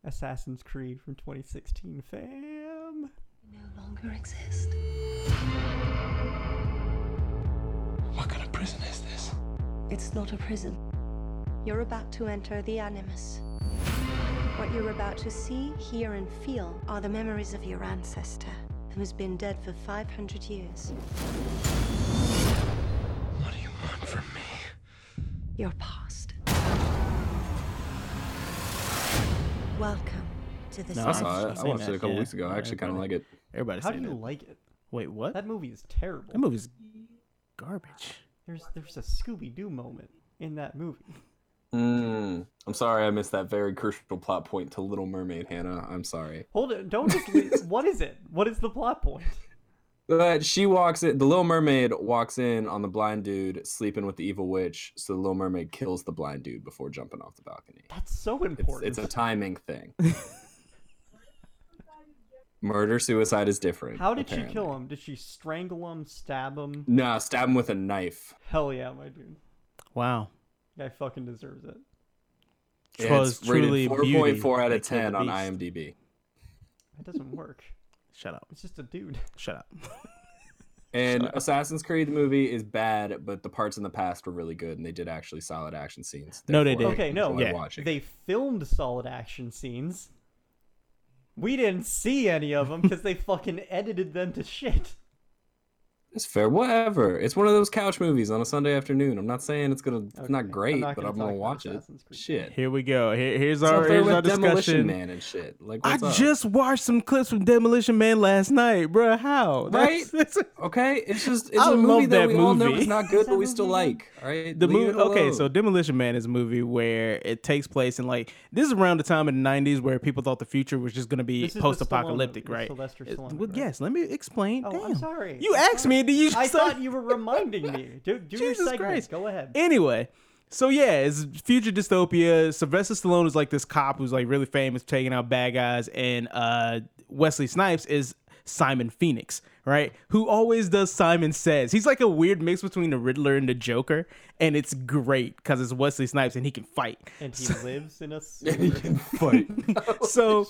Assassin's Creed from 2016, fam. No longer exist. What kind of prison is this? It's not a prison. You're about to enter the Animus. What you're about to see, hear, and feel are the memories of your ancestor, who's been dead for 500 years. What do you want from me? Your past. Welcome to the No, I saw it. I watched it a couple yeah. weeks ago. I actually kind of like it. Everybody, How do you it. like it? Wait, what? That movie is terrible. That movie's garbage. There's there's a Scooby Doo moment in that movie. Mm, I'm sorry I missed that very crucial plot point to Little Mermaid, Hannah. I'm sorry. Hold it, don't just. leave- what is it? What is the plot point? But she walks in. The Little Mermaid walks in on the blind dude sleeping with the evil witch. So the Little Mermaid kills the blind dude before jumping off the balcony. That's so important. it's a timing thing. Murder suicide is different. How did she kill him? Did she strangle him, stab him? Nah, stab him with a knife. Hell yeah, my dude. Wow. Guy fucking deserves it. Which Yeah, was it's rated truly beauty 4.4 out of 10 on. IMDb. That doesn't work. Shut up. It's just a dude. Shut up. And Assassin's Creed the movie is bad, but the parts in the past were really good, and they did actually solid action scenes. No, they Therefore, I Okay, no. Yeah. watching. They filmed solid action scenes. We didn't see any of them because they fucking edited them to shit. It's fair, whatever. It's one of those couch movies on a Sunday afternoon. I'm not saying it's gonna, it's Okay, not I'm great, not but gonna I'm gonna watch it. Shit. Here we go. Here, here's It's our here's with our Demolition discussion. Man and shit. Like, I up? just watched some clips from Demolition Man last night, bro. How? Right? That's- that's- Okay, it's just it's I a movie love that, that we all know is not good, but we still like. All right, the Leave movie. Okay, so Demolition Man is a movie where it takes place in like this is around the time in the '90s where people thought the future was just gonna be This post-apocalyptic, Stallone right? Sylvester Stallone well, right? yes. Let me explain. Oh, Damn. I'm sorry. You asked me. You? I thought you were reminding me. Do, do your Jesus segment. Christ. Go ahead. Anyway, so yeah, it's future dystopia. Sylvester Stallone is like this cop who's like really famous, taking out bad guys, and uh, Wesley Snipes is Simon Phoenix, right? Who always does Simon Says. He's like a weird mix between the Riddler and the Joker, and it's great because it's Wesley Snipes and he can fight. And he lives in a And he can fight. so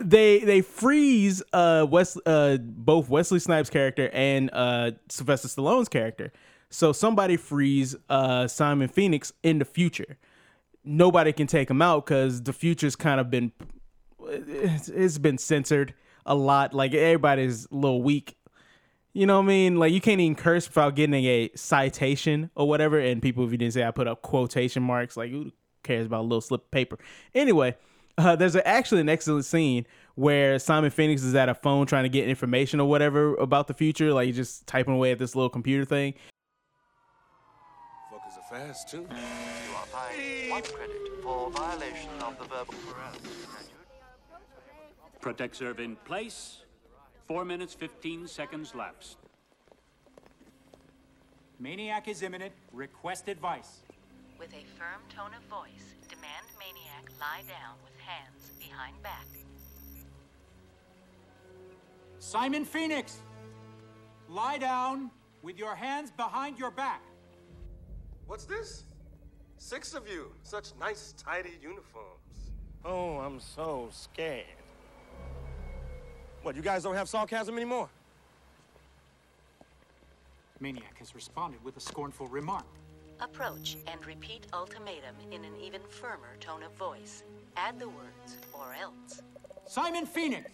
they they freeze uh West uh both Wesley Snipes character and uh Sylvester Stallone's character. So somebody frees uh Simon Phoenix in the future. Nobody can take him out because the future's kind of been it's, been censored a lot. Like everybody's a little weak. You know what I mean? Like you can't even curse without getting a citation or whatever. And people, if you didn't say, I put up quotation marks. Like who cares about a little slip of paper? Anyway, uh, there's a, actually an excellent scene where Simon Phoenix is at a phone trying to get information or whatever about the future. Like he's just typing away at this little computer thing. Fuckers are fast too. You are buying one credit for violation of the verbal Protect serve in place. Four minutes, 15 seconds lapsed. Maniac is imminent. Request advice. With a firm tone of voice, demand Maniac lie down with hands behind back. Simon Phoenix, lie down with your hands behind your back. What's this? Six of you. Such nice, tidy uniforms. Oh, I'm so scared. What, you guys don't have sarcasm anymore? Maniac has responded with a scornful remark. Approach and repeat ultimatum in an even firmer tone of voice. Add the words, or else. Simon Phoenix,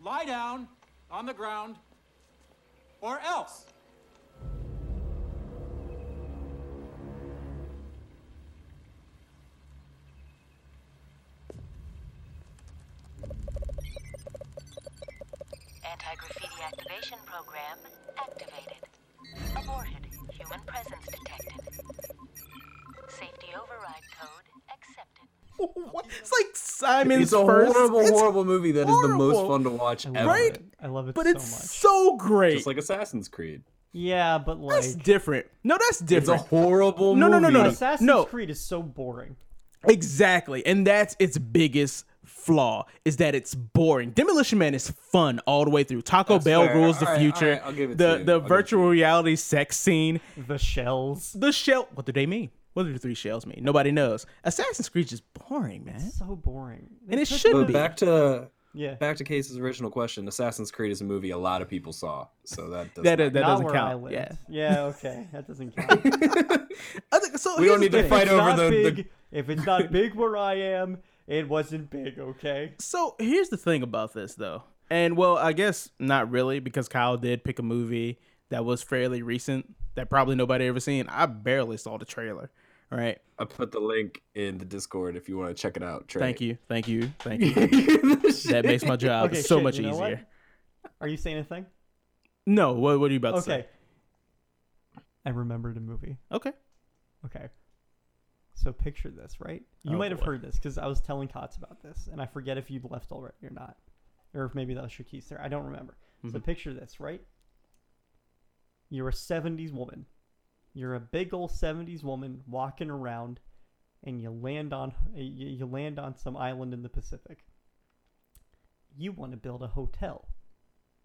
lie down on the ground, or else. Anti-graffiti activation program activated. Aborted. Human presence detected. Safety override code accepted. It's like Simon's It's a first. horrible, it's horrible movie that is the most fun to watch ever. Right? I love it so much. But so it's much. so great. Just like Assassin's Creed. Yeah, but like that's different. No, that's different. It's a horrible no, no, no, no, no. Assassin's no. Creed is so boring. Exactly. And that's its biggest flaw is that it's boring. Demolition Man is fun all the way through. Taco That's Bell fair. rules the All right, future. all right, I'll give it the to you. the I'll virtual reality sex scene. The shells. The shell. What do they mean? What do the three shells mean? Nobody knows. Assassin's Creed is boring, man. It's So boring. And it took should But be. back to Yeah. back to Case's original question. Assassin's Creed is a movie a lot of people saw, so that does That, not- that Not doesn't count. Yeah. Yeah, okay. That doesn't count. I think- so We don't need to fight it's over not the- the- If it's not big where I am, it wasn't big, okay? So here's the thing about this, though, and well, I guess not really because Kyle did pick a movie that was fairly recent that probably nobody ever seen. I barely saw the trailer. Right. I put the link in the Discord if you want to check it out. Trey. Thank you. Thank you. Thank you. that makes my job Okay, so shit, much you know what? easier. Are you saying a thing? No. What, what are you about to Okay. say? I remembered a movie. Okay. Okay. So picture this, right? You Oh, might have boy. heard this because I was telling Cots about this, and I forget if you left already or not, or if maybe that was Shaquise there. I don't remember. So Mhm. picture this, right? You're a '70s woman. You're a big old '70s woman walking around, and you land on you land on some island in the Pacific. You want to build a hotel,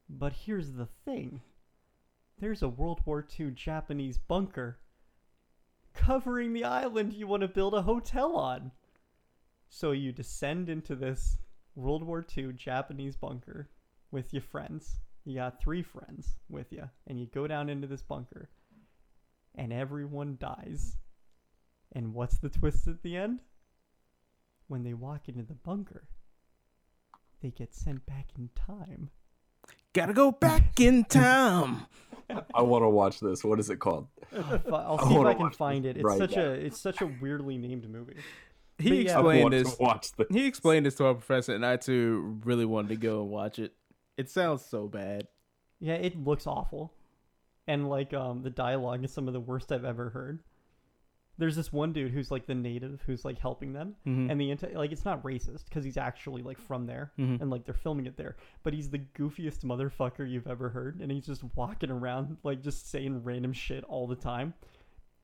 but here's the thing: there's a World War II Japanese bunker covering the island you want to build a hotel on. So you descend into this World War II Japanese bunker with your friends. You got three friends with you, and you go down into this bunker, and everyone dies. And what's the twist at the end? When they walk into the bunker, they get sent back in time. Gotta go back in time. I want to watch this. What is it called? I- I'll I see if I can find it. It's right such now. a it's such a weirdly named movie. He But yeah. explained want to this. watch this. He explained this to our professor, and I too really wanted to go and watch it. It sounds so bad. Yeah, it looks awful. And like um the dialogue is some of the worst I've ever heard. There's this one dude who's like the native who's like helping them Mhm. and the enti- like it's not racist because he's actually like from there Mhm. and like they're filming it there, but he's the goofiest motherfucker you've ever heard and he's just walking around like just saying random shit all the time.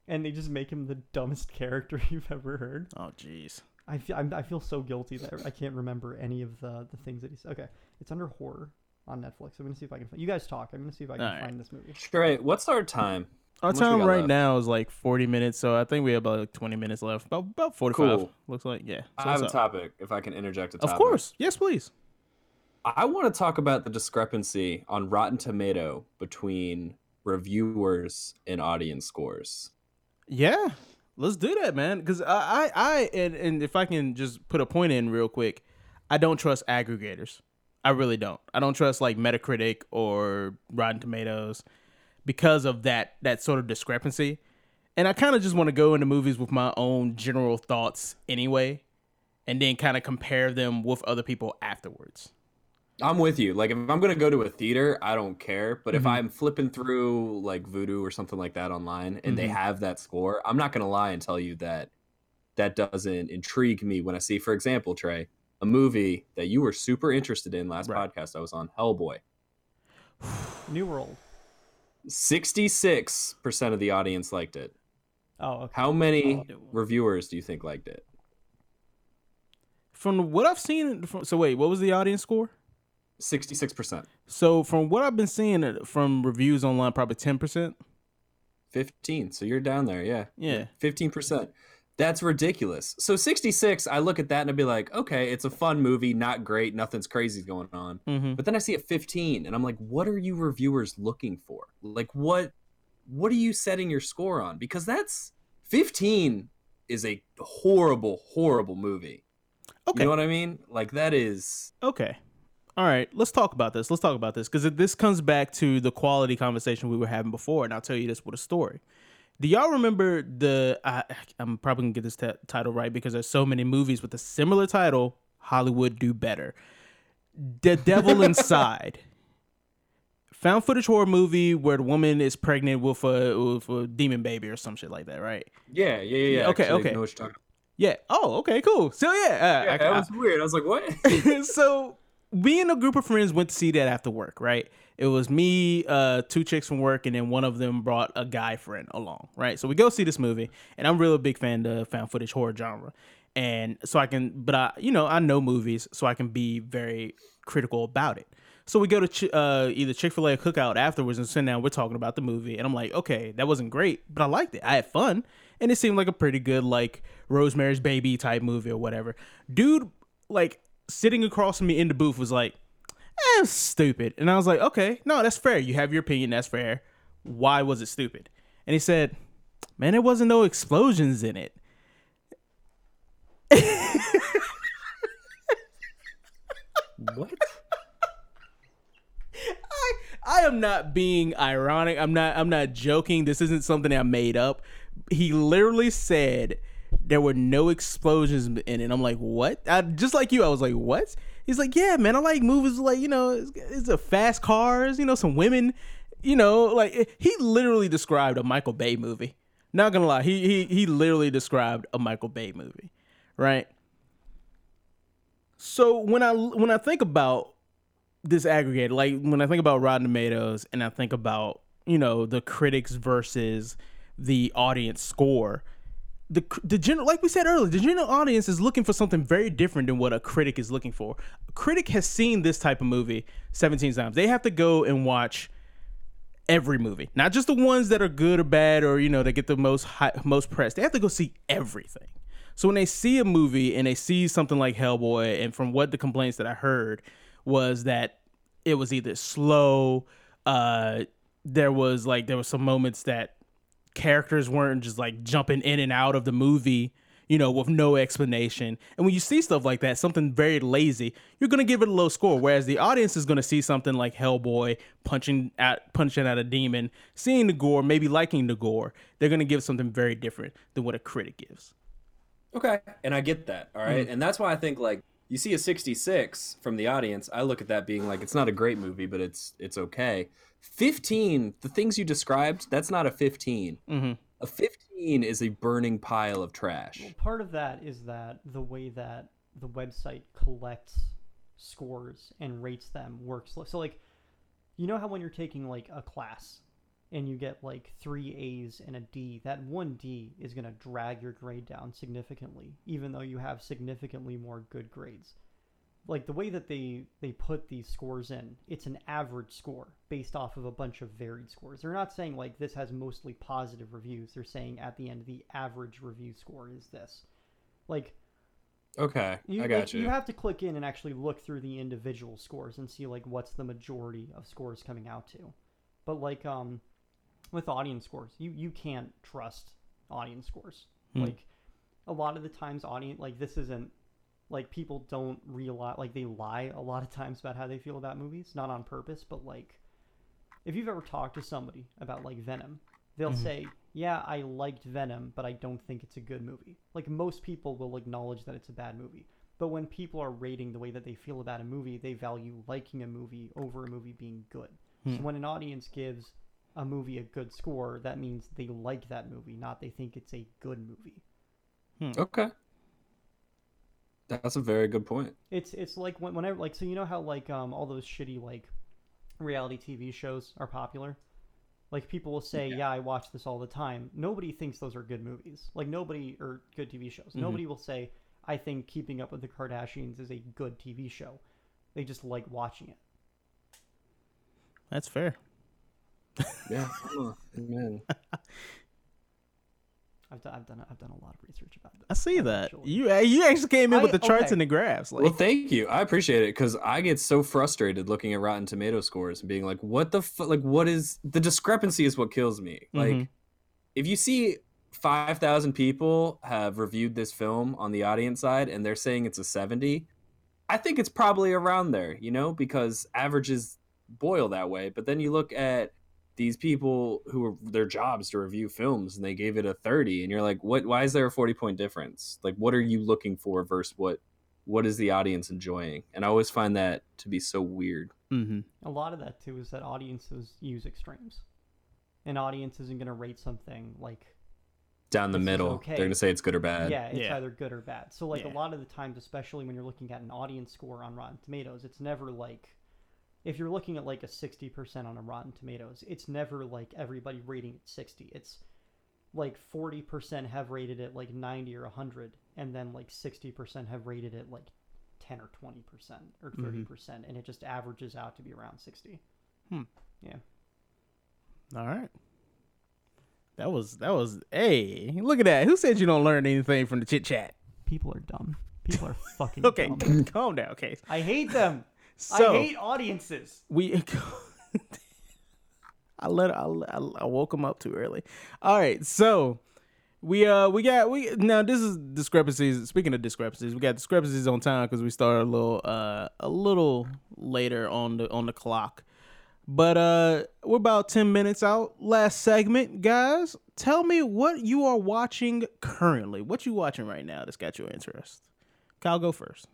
And they just make him the dumbest character you've ever heard. Oh, jeez. I feel I'm, I feel so guilty that I can't remember any of the the things that he's okay. It's under horror on Netflix. I'm gonna see if I can. find You guys talk. I'm gonna see if I can All right. find this movie. Great. what's our time? Our How time right left? now is like 40 minutes, so I think we have about like 20 minutes left. About about 45. Cool. Looks like yeah. I So have a up? topic. If I can interject a topic. Of course. Yes, please. I want to talk about the discrepancy on Rotten Tomato between reviewers and audience scores. Yeah, let's do that, man. Because I, I, I, and, and if I can just put a point in real quick, I don't trust aggregators. I really don't. I don't trust like Metacritic or Rotten Tomatoes because of that that sort of discrepancy. And I kind of just want to go into movies with my own general thoughts anyway, and then kind of compare them with other people afterwards. I'm with you. Like if I'm gonna go to a theater, I don't care. But if Mhm. I'm flipping through like Vudu or something like that online and they Mhm. have that score, I'm not gonna lie and tell you that that doesn't intrigue me when I see, for example, Trey, a movie that you were super interested in last Right. podcast I was on, Hellboy. New World. 66% of the audience liked it. Oh, okay. How many reviewers do you think liked it? From what I've seen, from, so wait, what was the audience score? 66%. So from what I've been seeing uh, from reviews online, probably ten percent. 15. So you're down there, yeah. Yeah. 15%. That's ridiculous. So 66, I look at that and I'd be like, okay, it's a fun movie, not great, nothing's crazy going on. Mhm. But then I see it 15 and I'm like, what are you reviewers looking for? Like what what are you setting your score on? Because that's 15 is a horrible, horrible movie. Okay. You know what I mean? Like that is Okay. All right, let's talk about this. Let's talk about this because this comes back to the quality conversation we were having before, and I'll tell you this with a story. Do y'all remember the? I, I'm probably gonna get this t- title right because there's so many movies with a similar title. Hollywood do better. The Devil Inside. Found footage horror movie where the woman is pregnant with a with a demon baby or some shit like that, right? Yeah, yeah, yeah. yeah. Okay, Actually, I okay. know what you're talking Yeah. Oh, okay, cool. So yeah, uh, about. I- Yeah, that I- was weird. I was like, what? so me and a group of friends went to see that after work, right? It was me, uh, two chicks from work, and then one of them brought a guy friend along, right? So we go see this movie, and I'm really a big fan of found footage horror genre, and so I can, but I, you know, I know movies, so I can be very critical about it. So we go to Ch- uh, either Chick Fil A Cookout afterwards, and sit down. We're talking about the movie, and I'm like, okay, that wasn't great, but I liked it. I had fun, and it seemed like a pretty good like Rosemary's Baby type movie or whatever. Dude, like sitting across from me in the booth was like, eh, stupid. And I was like, okay, no, that's fair. You have your opinion. That's fair. Why was it stupid? And he said, man, there wasn't no explosions in it. what? I I am not being ironic. I'm not I'm not joking. This isn't something I made up. He literally said there were no explosions in it. I'm like, what? I, just like you, I was like, what? He's like, yeah, man, I like movies like you know, it's, it's a fast cars, you know, some women, you know, like he literally described a Michael Bay movie. Not gonna lie, he he he literally described a Michael Bay movie, right? So when I when I think about this aggregate, like when I think about Rotten Tomatoes and I think about you know the critics versus the audience score, the the general like we said earlier, the general audience is looking for something very different than what a critic is looking for. A critic has seen this type of movie 17 times. They have to go and watch every movie, not just the ones that are good or bad or you know that get the most high, most press. They have to go see everything. So when they see a movie and they see something like Hellboy, and from what the complaints that I heard was that it was either slow, uh, there was like there were some moments that characters weren't just like jumping in and out of the movie, you know, with no explanation. And when you see stuff like that, something very lazy, you're gonna give it a low score. Whereas the audience is gonna see something like Hellboy punching at punching at a demon, seeing the gore, maybe liking the gore. They're gonna give something very different than what a critic gives. Okay, and I get that. All right, Mhm. and that's why I think like you see a 66 from the audience. I look at that being like it's not a great movie, but it's it's okay. 15, the things you described, that's not a 15. Mm-hmm. A 15 is a burning pile of trash. Well, part of that is that the way that the website collects scores and rates them works. So, like, you know how when you're taking like a class and you get like three A's and a D, that one D is going to drag your grade down significantly, even though you have significantly more good grades. Like the way that they they put these scores in, it's an average score based off of a bunch of varied scores. They're not saying like this has mostly positive reviews. They're saying at the end the average review score is this. Like Okay, you, I got like, you. You have to click in and actually look through the individual scores and see like what's the majority of scores coming out to. But like um with audience scores, you you can't trust audience scores. Hmm. Like a lot of the times audience like this isn't like people don't realize like they lie a lot of times about how they feel about movies, not on purpose, but like if you've ever talked to somebody about like Venom, they'll Mhm. say, "Yeah, I liked Venom, but I don't think it's a good movie." Like most people will acknowledge that it's a bad movie. But when people are rating the way that they feel about a movie, they value liking a movie over a movie being good. So Hmm. when an audience gives a movie a good score, that means they like that movie, not they think it's a good movie. Okay. That's a very good point. It's it's like when- whenever like so you know how like um all those shitty like reality TV shows are popular. Like people will say, yeah. I watch this all the time." Nobody thinks those are good movies. Like nobody or good TV shows. Mhm. Nobody will say, "I think Keeping Up with the Kardashians is a good TV show." They just like watching it. That's fair. Yeah. Man. I've done I've done I've done a lot of research about this. I see that. You you actually came in with the charts okay. and the graphs. Like, well, thank you. I appreciate it because I get so frustrated looking at Rotten Tomato scores and being like, "What the fu- like? What is the discrepancy? Is what kills me. Like, Mhm. if you see five thousand people have reviewed this film on the audience side and they're saying it's a seventy, I think it's probably around there. You know, because averages boil that way. But then you look at these people who are their jobs to review films and they gave it a 30 and you're like what why is there a 40 point difference like what are you looking for versus what what is the audience enjoying and i always find that to be so weird mm-hmm. A lot of that too is that audiences use extremes. An audience isn't going to rate something like down the middle okay. they're gonna say it's good or bad Yeah, it's Yeah. either good or bad. So like Yeah. a lot of the times, especially when you're looking at an audience score on Rotten Tomatoes, it's never like if you're looking at like a sixty percent on a Rotten Tomatoes, it's never like everybody rating it sixty. It's like forty percent have rated it like ninety or hundred, and then like sixty percent have rated it like ten or twenty percent or 30 percent, and it just averages out to be around sixty. Hmm. Yeah. All right. That was that was. Hey, look at that. Who said you don't learn anything from the chit chat? People are dumb. People are fucking Okay, dumb. calm down. Okay, I hate them. So- I hate audiences. we. I let I, I, woke him up too early. All right, so we uh we got we now this is discrepancies. Speaking of discrepancies, we got discrepancies on time because we started a little uh a little later on the on the clock. But uh we're about 10 minutes out. Last segment, guys. Tell me what you are watching currently. What you watching right now that's got your interest? Kyle, go first.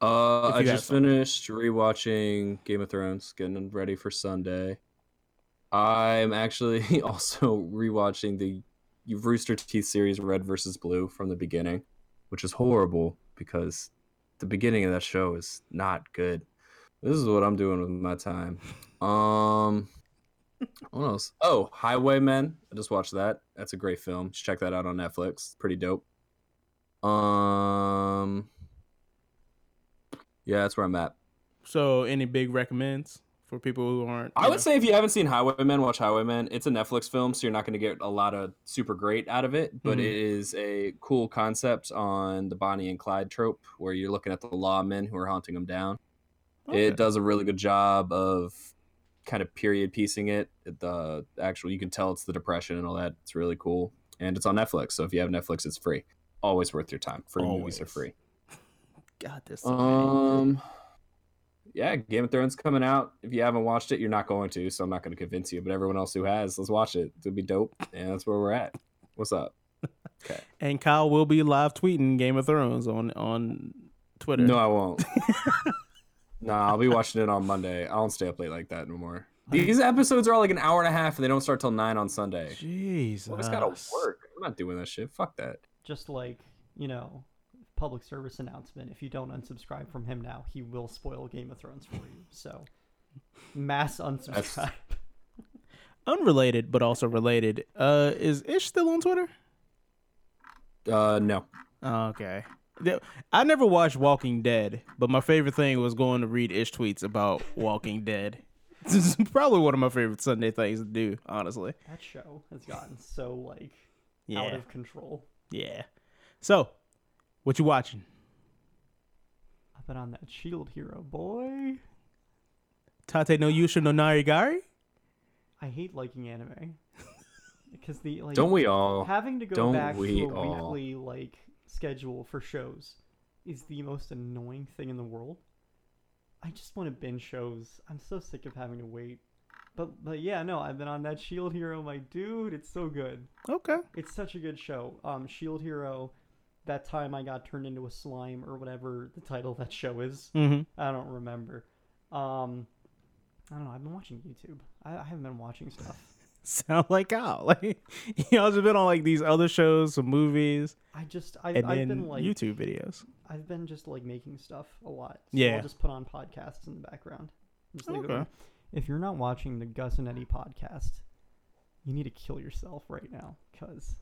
Uh i just something. finished rewatching game of thrones getting ready for sunday. I'm actually also rewatching the rooster teeth series red versus blue from the beginning which is horrible because the beginning of that show is not good. This is what i'm doing with my time. Um what else? Oh highwaymen. I just watched that. That's a great film. Just check that out on netflix. Pretty dope. Um yeah that's where i'm at So, any big recommends for people who aren't? I would know- say if you haven't seen Highwaymen, watch Highwaymen. It's a Netflix film, so you're not going to get a lot of super great out of it, but Mhm. it is a cool concept on the Bonnie and Clyde trope where you're looking at the lawmen who are hunting them down. Okay. It does a really good job of kind of period piecing it. The actual, you can tell it's the Depression and all that. It's really cool. And it's on Netflix, so if you have Netflix, it's free. Always worth your time. Free movies are free. God, this. Um, yeah, Game of Thrones coming out. If you haven't watched it, you're not going to, so I'm not going to convince you. But everyone else who has, let's watch it. It'll be dope, and that's where we're at. What's up? Okay. And Kyle will be live tweeting Game of Thrones on on Twitter. No, I won't. no, I'll be watching it on Monday. I don't stay up late like that no more. These episodes are all like an hour and a half, and they don't start till nine on Sunday. Jesus. I just gotta work. I'm not doing that shit. Fuck that. Just like, you know, public service announcement. If you don't unsubscribe from him now, he will spoil Game of Thrones for you. So, mass unsubscribe. Unrelated, but also related. Uh, is Ish still on Twitter? Uh, no. Okay. I never watched Walking Dead, but my favorite thing was going to read Ish tweets about Walking Dead. This is probably one of my favorite Sunday things to do, honestly. That show has gotten so like out of control. Yeah. So, what you watching? I've been on that Shield Hero boy. Tate no Yusha no Nariagari? I hate liking anime because the like. Don't we all? Having to go Don't back we to a all? weekly like schedule for shows is the most annoying thing in the world. I just want to binge shows. I'm so sick of having to wait. But but yeah, no, I've been on that Shield Hero, my dude. It's so good. Okay. It's such a good show. Um, Shield Hero. That time I got turned into a slime or whatever the title of that show is. Mhm. I don't remember. Um, I don't know. I've been watching YouTube. I, I haven't been watching stuff. sound like Kyle. Like y'all just been on like these other shows, some movies. I just I, and I've been like YouTube videos. I've been just like making stuff a lot. So Yeah. I'll just put on podcasts in the background. Just leave Okay. If you're not watching the Gus and Eddy podcast, you need to kill yourself right now because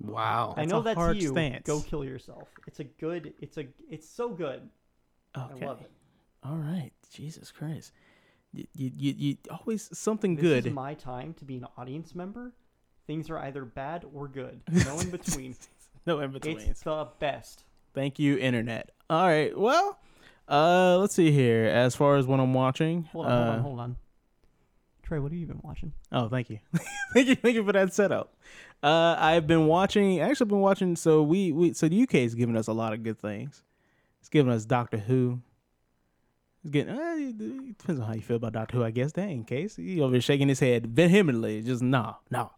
Wow, I know a that's hard you. stance. Go kill yourself. It's a good. It's a. It's so good. Okay. I love it. All right, Jesus Christ, you you, you, you always something This good. is my time to be an audience member. Things are either bad or good. No in between. no in between. It's the best. Thank you, internet. All right, well, uh, let's see here. As far as what I'm watching, Hold on, hold uh, on, hold on. Trey, what have you been watching? Oh, thank you, thank you, thank you for that setup. Uh, I've been watching. Actually, been watching. So we, we so the UK is giving us a lot of good things. It's giving us Doctor Who. It's getting. Uh, it depends on how you feel about Doctor Who, I guess. That in case he over shaking his head vehemently, just no, no.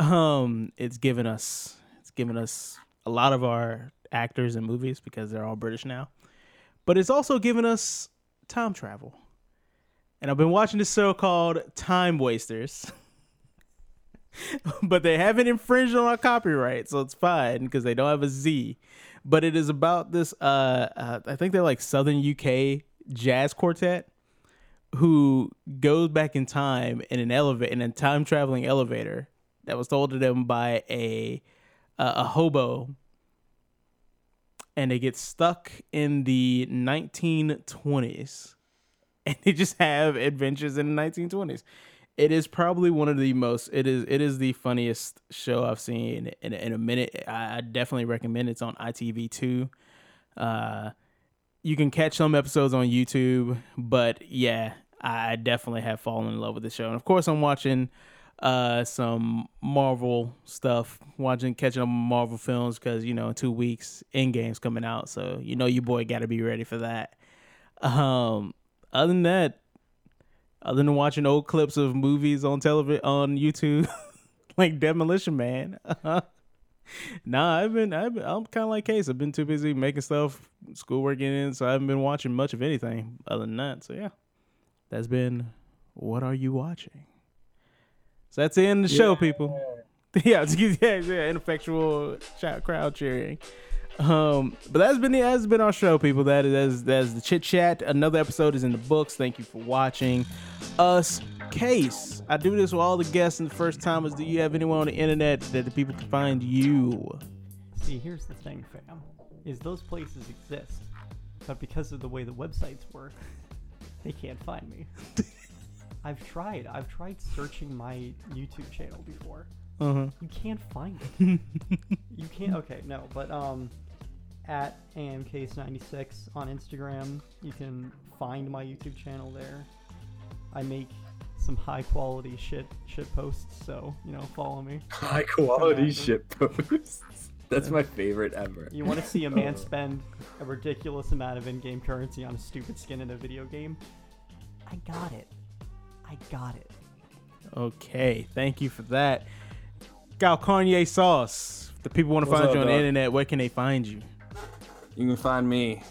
Um, it's giving us. It's giving us a lot of our actors and movies because they're all British now. But it's also giving us time travel. And I've been watching this show called Time Wasters. but they haven't infringed on our copyright, so it's fine because they don't have a Z. But it is about this uh, uh I think they're like Southern UK jazz quartet who goes back in time in an elevator in a time traveling elevator that was told to them by a uh, a hobo and they get stuck in the 1920s and they just have adventures in the 1920s it is probably one of the most it is it is the funniest show i've seen in, in a minute. I, definitely recommend it. it's on itv2 uh you can catch some episodes on youtube but yeah i definitely have fallen in love with the show. And of course i'm watching uh some marvel stuff watching catching up marvel films because you know in two weeks Endgame's coming out. So you know your boy got to be ready for that. Um other than that other than watching old clips of movies on television on YouTube, like Demolition Man. nah, I've been, I've been I'm kind of like Case. I've been too busy making stuff, schoolwork in, so I haven't been watching much of anything other than that. So yeah, that's been what are you watching? So that's the end of the show, people. Yeah, yeah, yeah, ineffectual crowd cheering. Um, but that's been the that's been our show, people. That is that's the chit chat. Another episode is in the books. Thank you for watching us. Case, I do this with all the guests and the first time is, Do you have anyone on the internet that the people can find you? See, here's the thing, fam, is those places exist, but because of the way the websites work, they can't find me. I've tried. I've tried searching my YouTube channel before. Uh-huh. You can't find it. you can't. Okay, no, but um, at amcase96 on Instagram, you can find my YouTube channel there. I make some high quality shit shit posts, so you know, follow me. High quality shit posts. That's my favorite ever. You want to see a man spend a ridiculous amount of in-game currency on a stupid skin in a video game? I got it. I got it. Okay, thank you for that. Gal Kanye Sauce. If the people want to What's find up, you on the internet, where can they find you? You can find me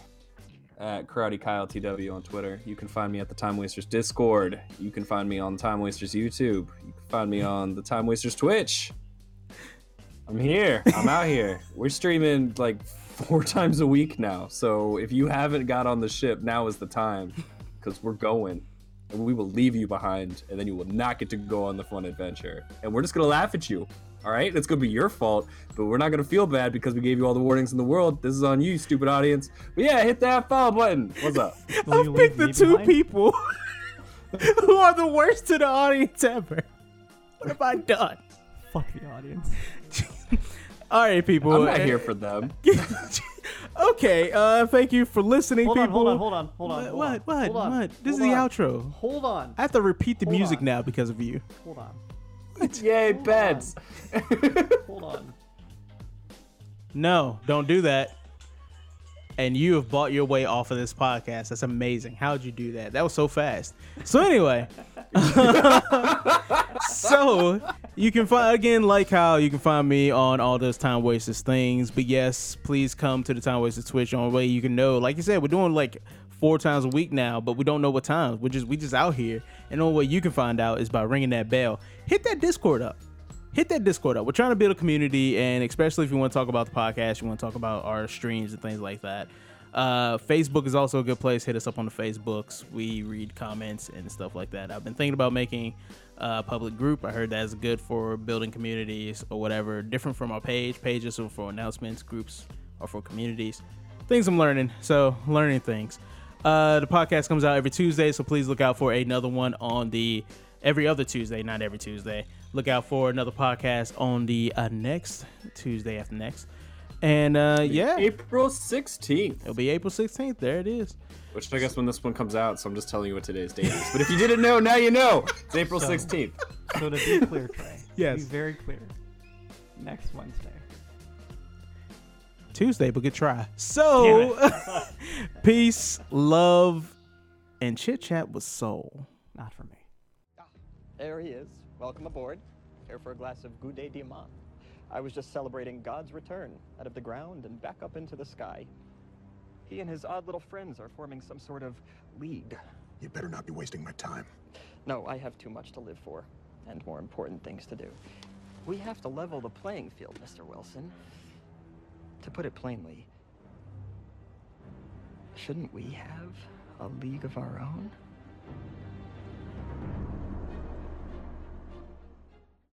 at Karate Kyle TW on Twitter. You can find me at the TimeWasterz Discord. You can find me on the TimeWasterz YouTube. You can find me on the TimeWasterz Twitch. I'm here. I'm out here. We're streaming like four times a week now. So if you haven't got on the ship, now is the time because we're going. And we will leave you behind, and then you will not get to go on the fun adventure. And we're just gonna laugh at you. All right, it's gonna be your fault, but we're not gonna feel bad because we gave you all the warnings in the world. This is on you, stupid audience. But yeah, hit that follow button. What's up? I've picked the two people who are the worst to the audience ever. What have I done? Fuck the audience. All right, people. I'm not here for them. okay, uh, thank you for listening, Hold on, people. hold on, hold on, hold on. What? hold What? on, What? hold on, what? This is the on. outro. Hold on. I have to repeat the Hold music on. now because of you. Hold on. Yay, beds. Hold on. No, don't do that. And you have bought your way off of this podcast. That's amazing. How'd you do that? That was so fast. So anyway, so you can find again like how you can find me on all those TimeWasterz things but yes please come to the TimeWasterz twitch on way you can know like you said we're doing like four times a week now but we don't know what times we're just we just out here and the only way you can find out is by ringing that bell hit that discord up hit that discord up we're trying to build a community and especially if you want to talk about the podcast you want to talk about our streams and things like that uh, Facebook is also a good place. Hit us up on the Facebooks. We read comments and stuff like that. I've been thinking about making a public group. I heard that's good for building communities or whatever. Different from our page. Pages are for announcements. Groups are for communities. Things I'm learning. So learning things. Uh, the podcast comes out every Tuesday, so please look out for another one on the every other Tuesday, not every Tuesday. Look out for another podcast on the uh, next Tuesday after next. And uh, yeah, April 16th. It'll be April 16th. There it is. Which I guess when this one comes out, so I'm just telling you what today's date is. But if you didn't know, now you know. It's April So- 16th. So to be clear, Trey. to Yes. be very clear. Next Wednesday. Tuesday, but good try. So, peace, love, and chit chat with soul. Not for me. There he is. Welcome aboard. Here for a glass of Goût de Diamants. I was just celebrating God's return out of the ground and back up into the sky. He and his odd little friends are forming some sort of league. You better not be wasting my time. No, I have too much to live for, and more important things to do. We have to level the playing field, Mr. Wilson. To put it plainly, shouldn't we have a league of our own?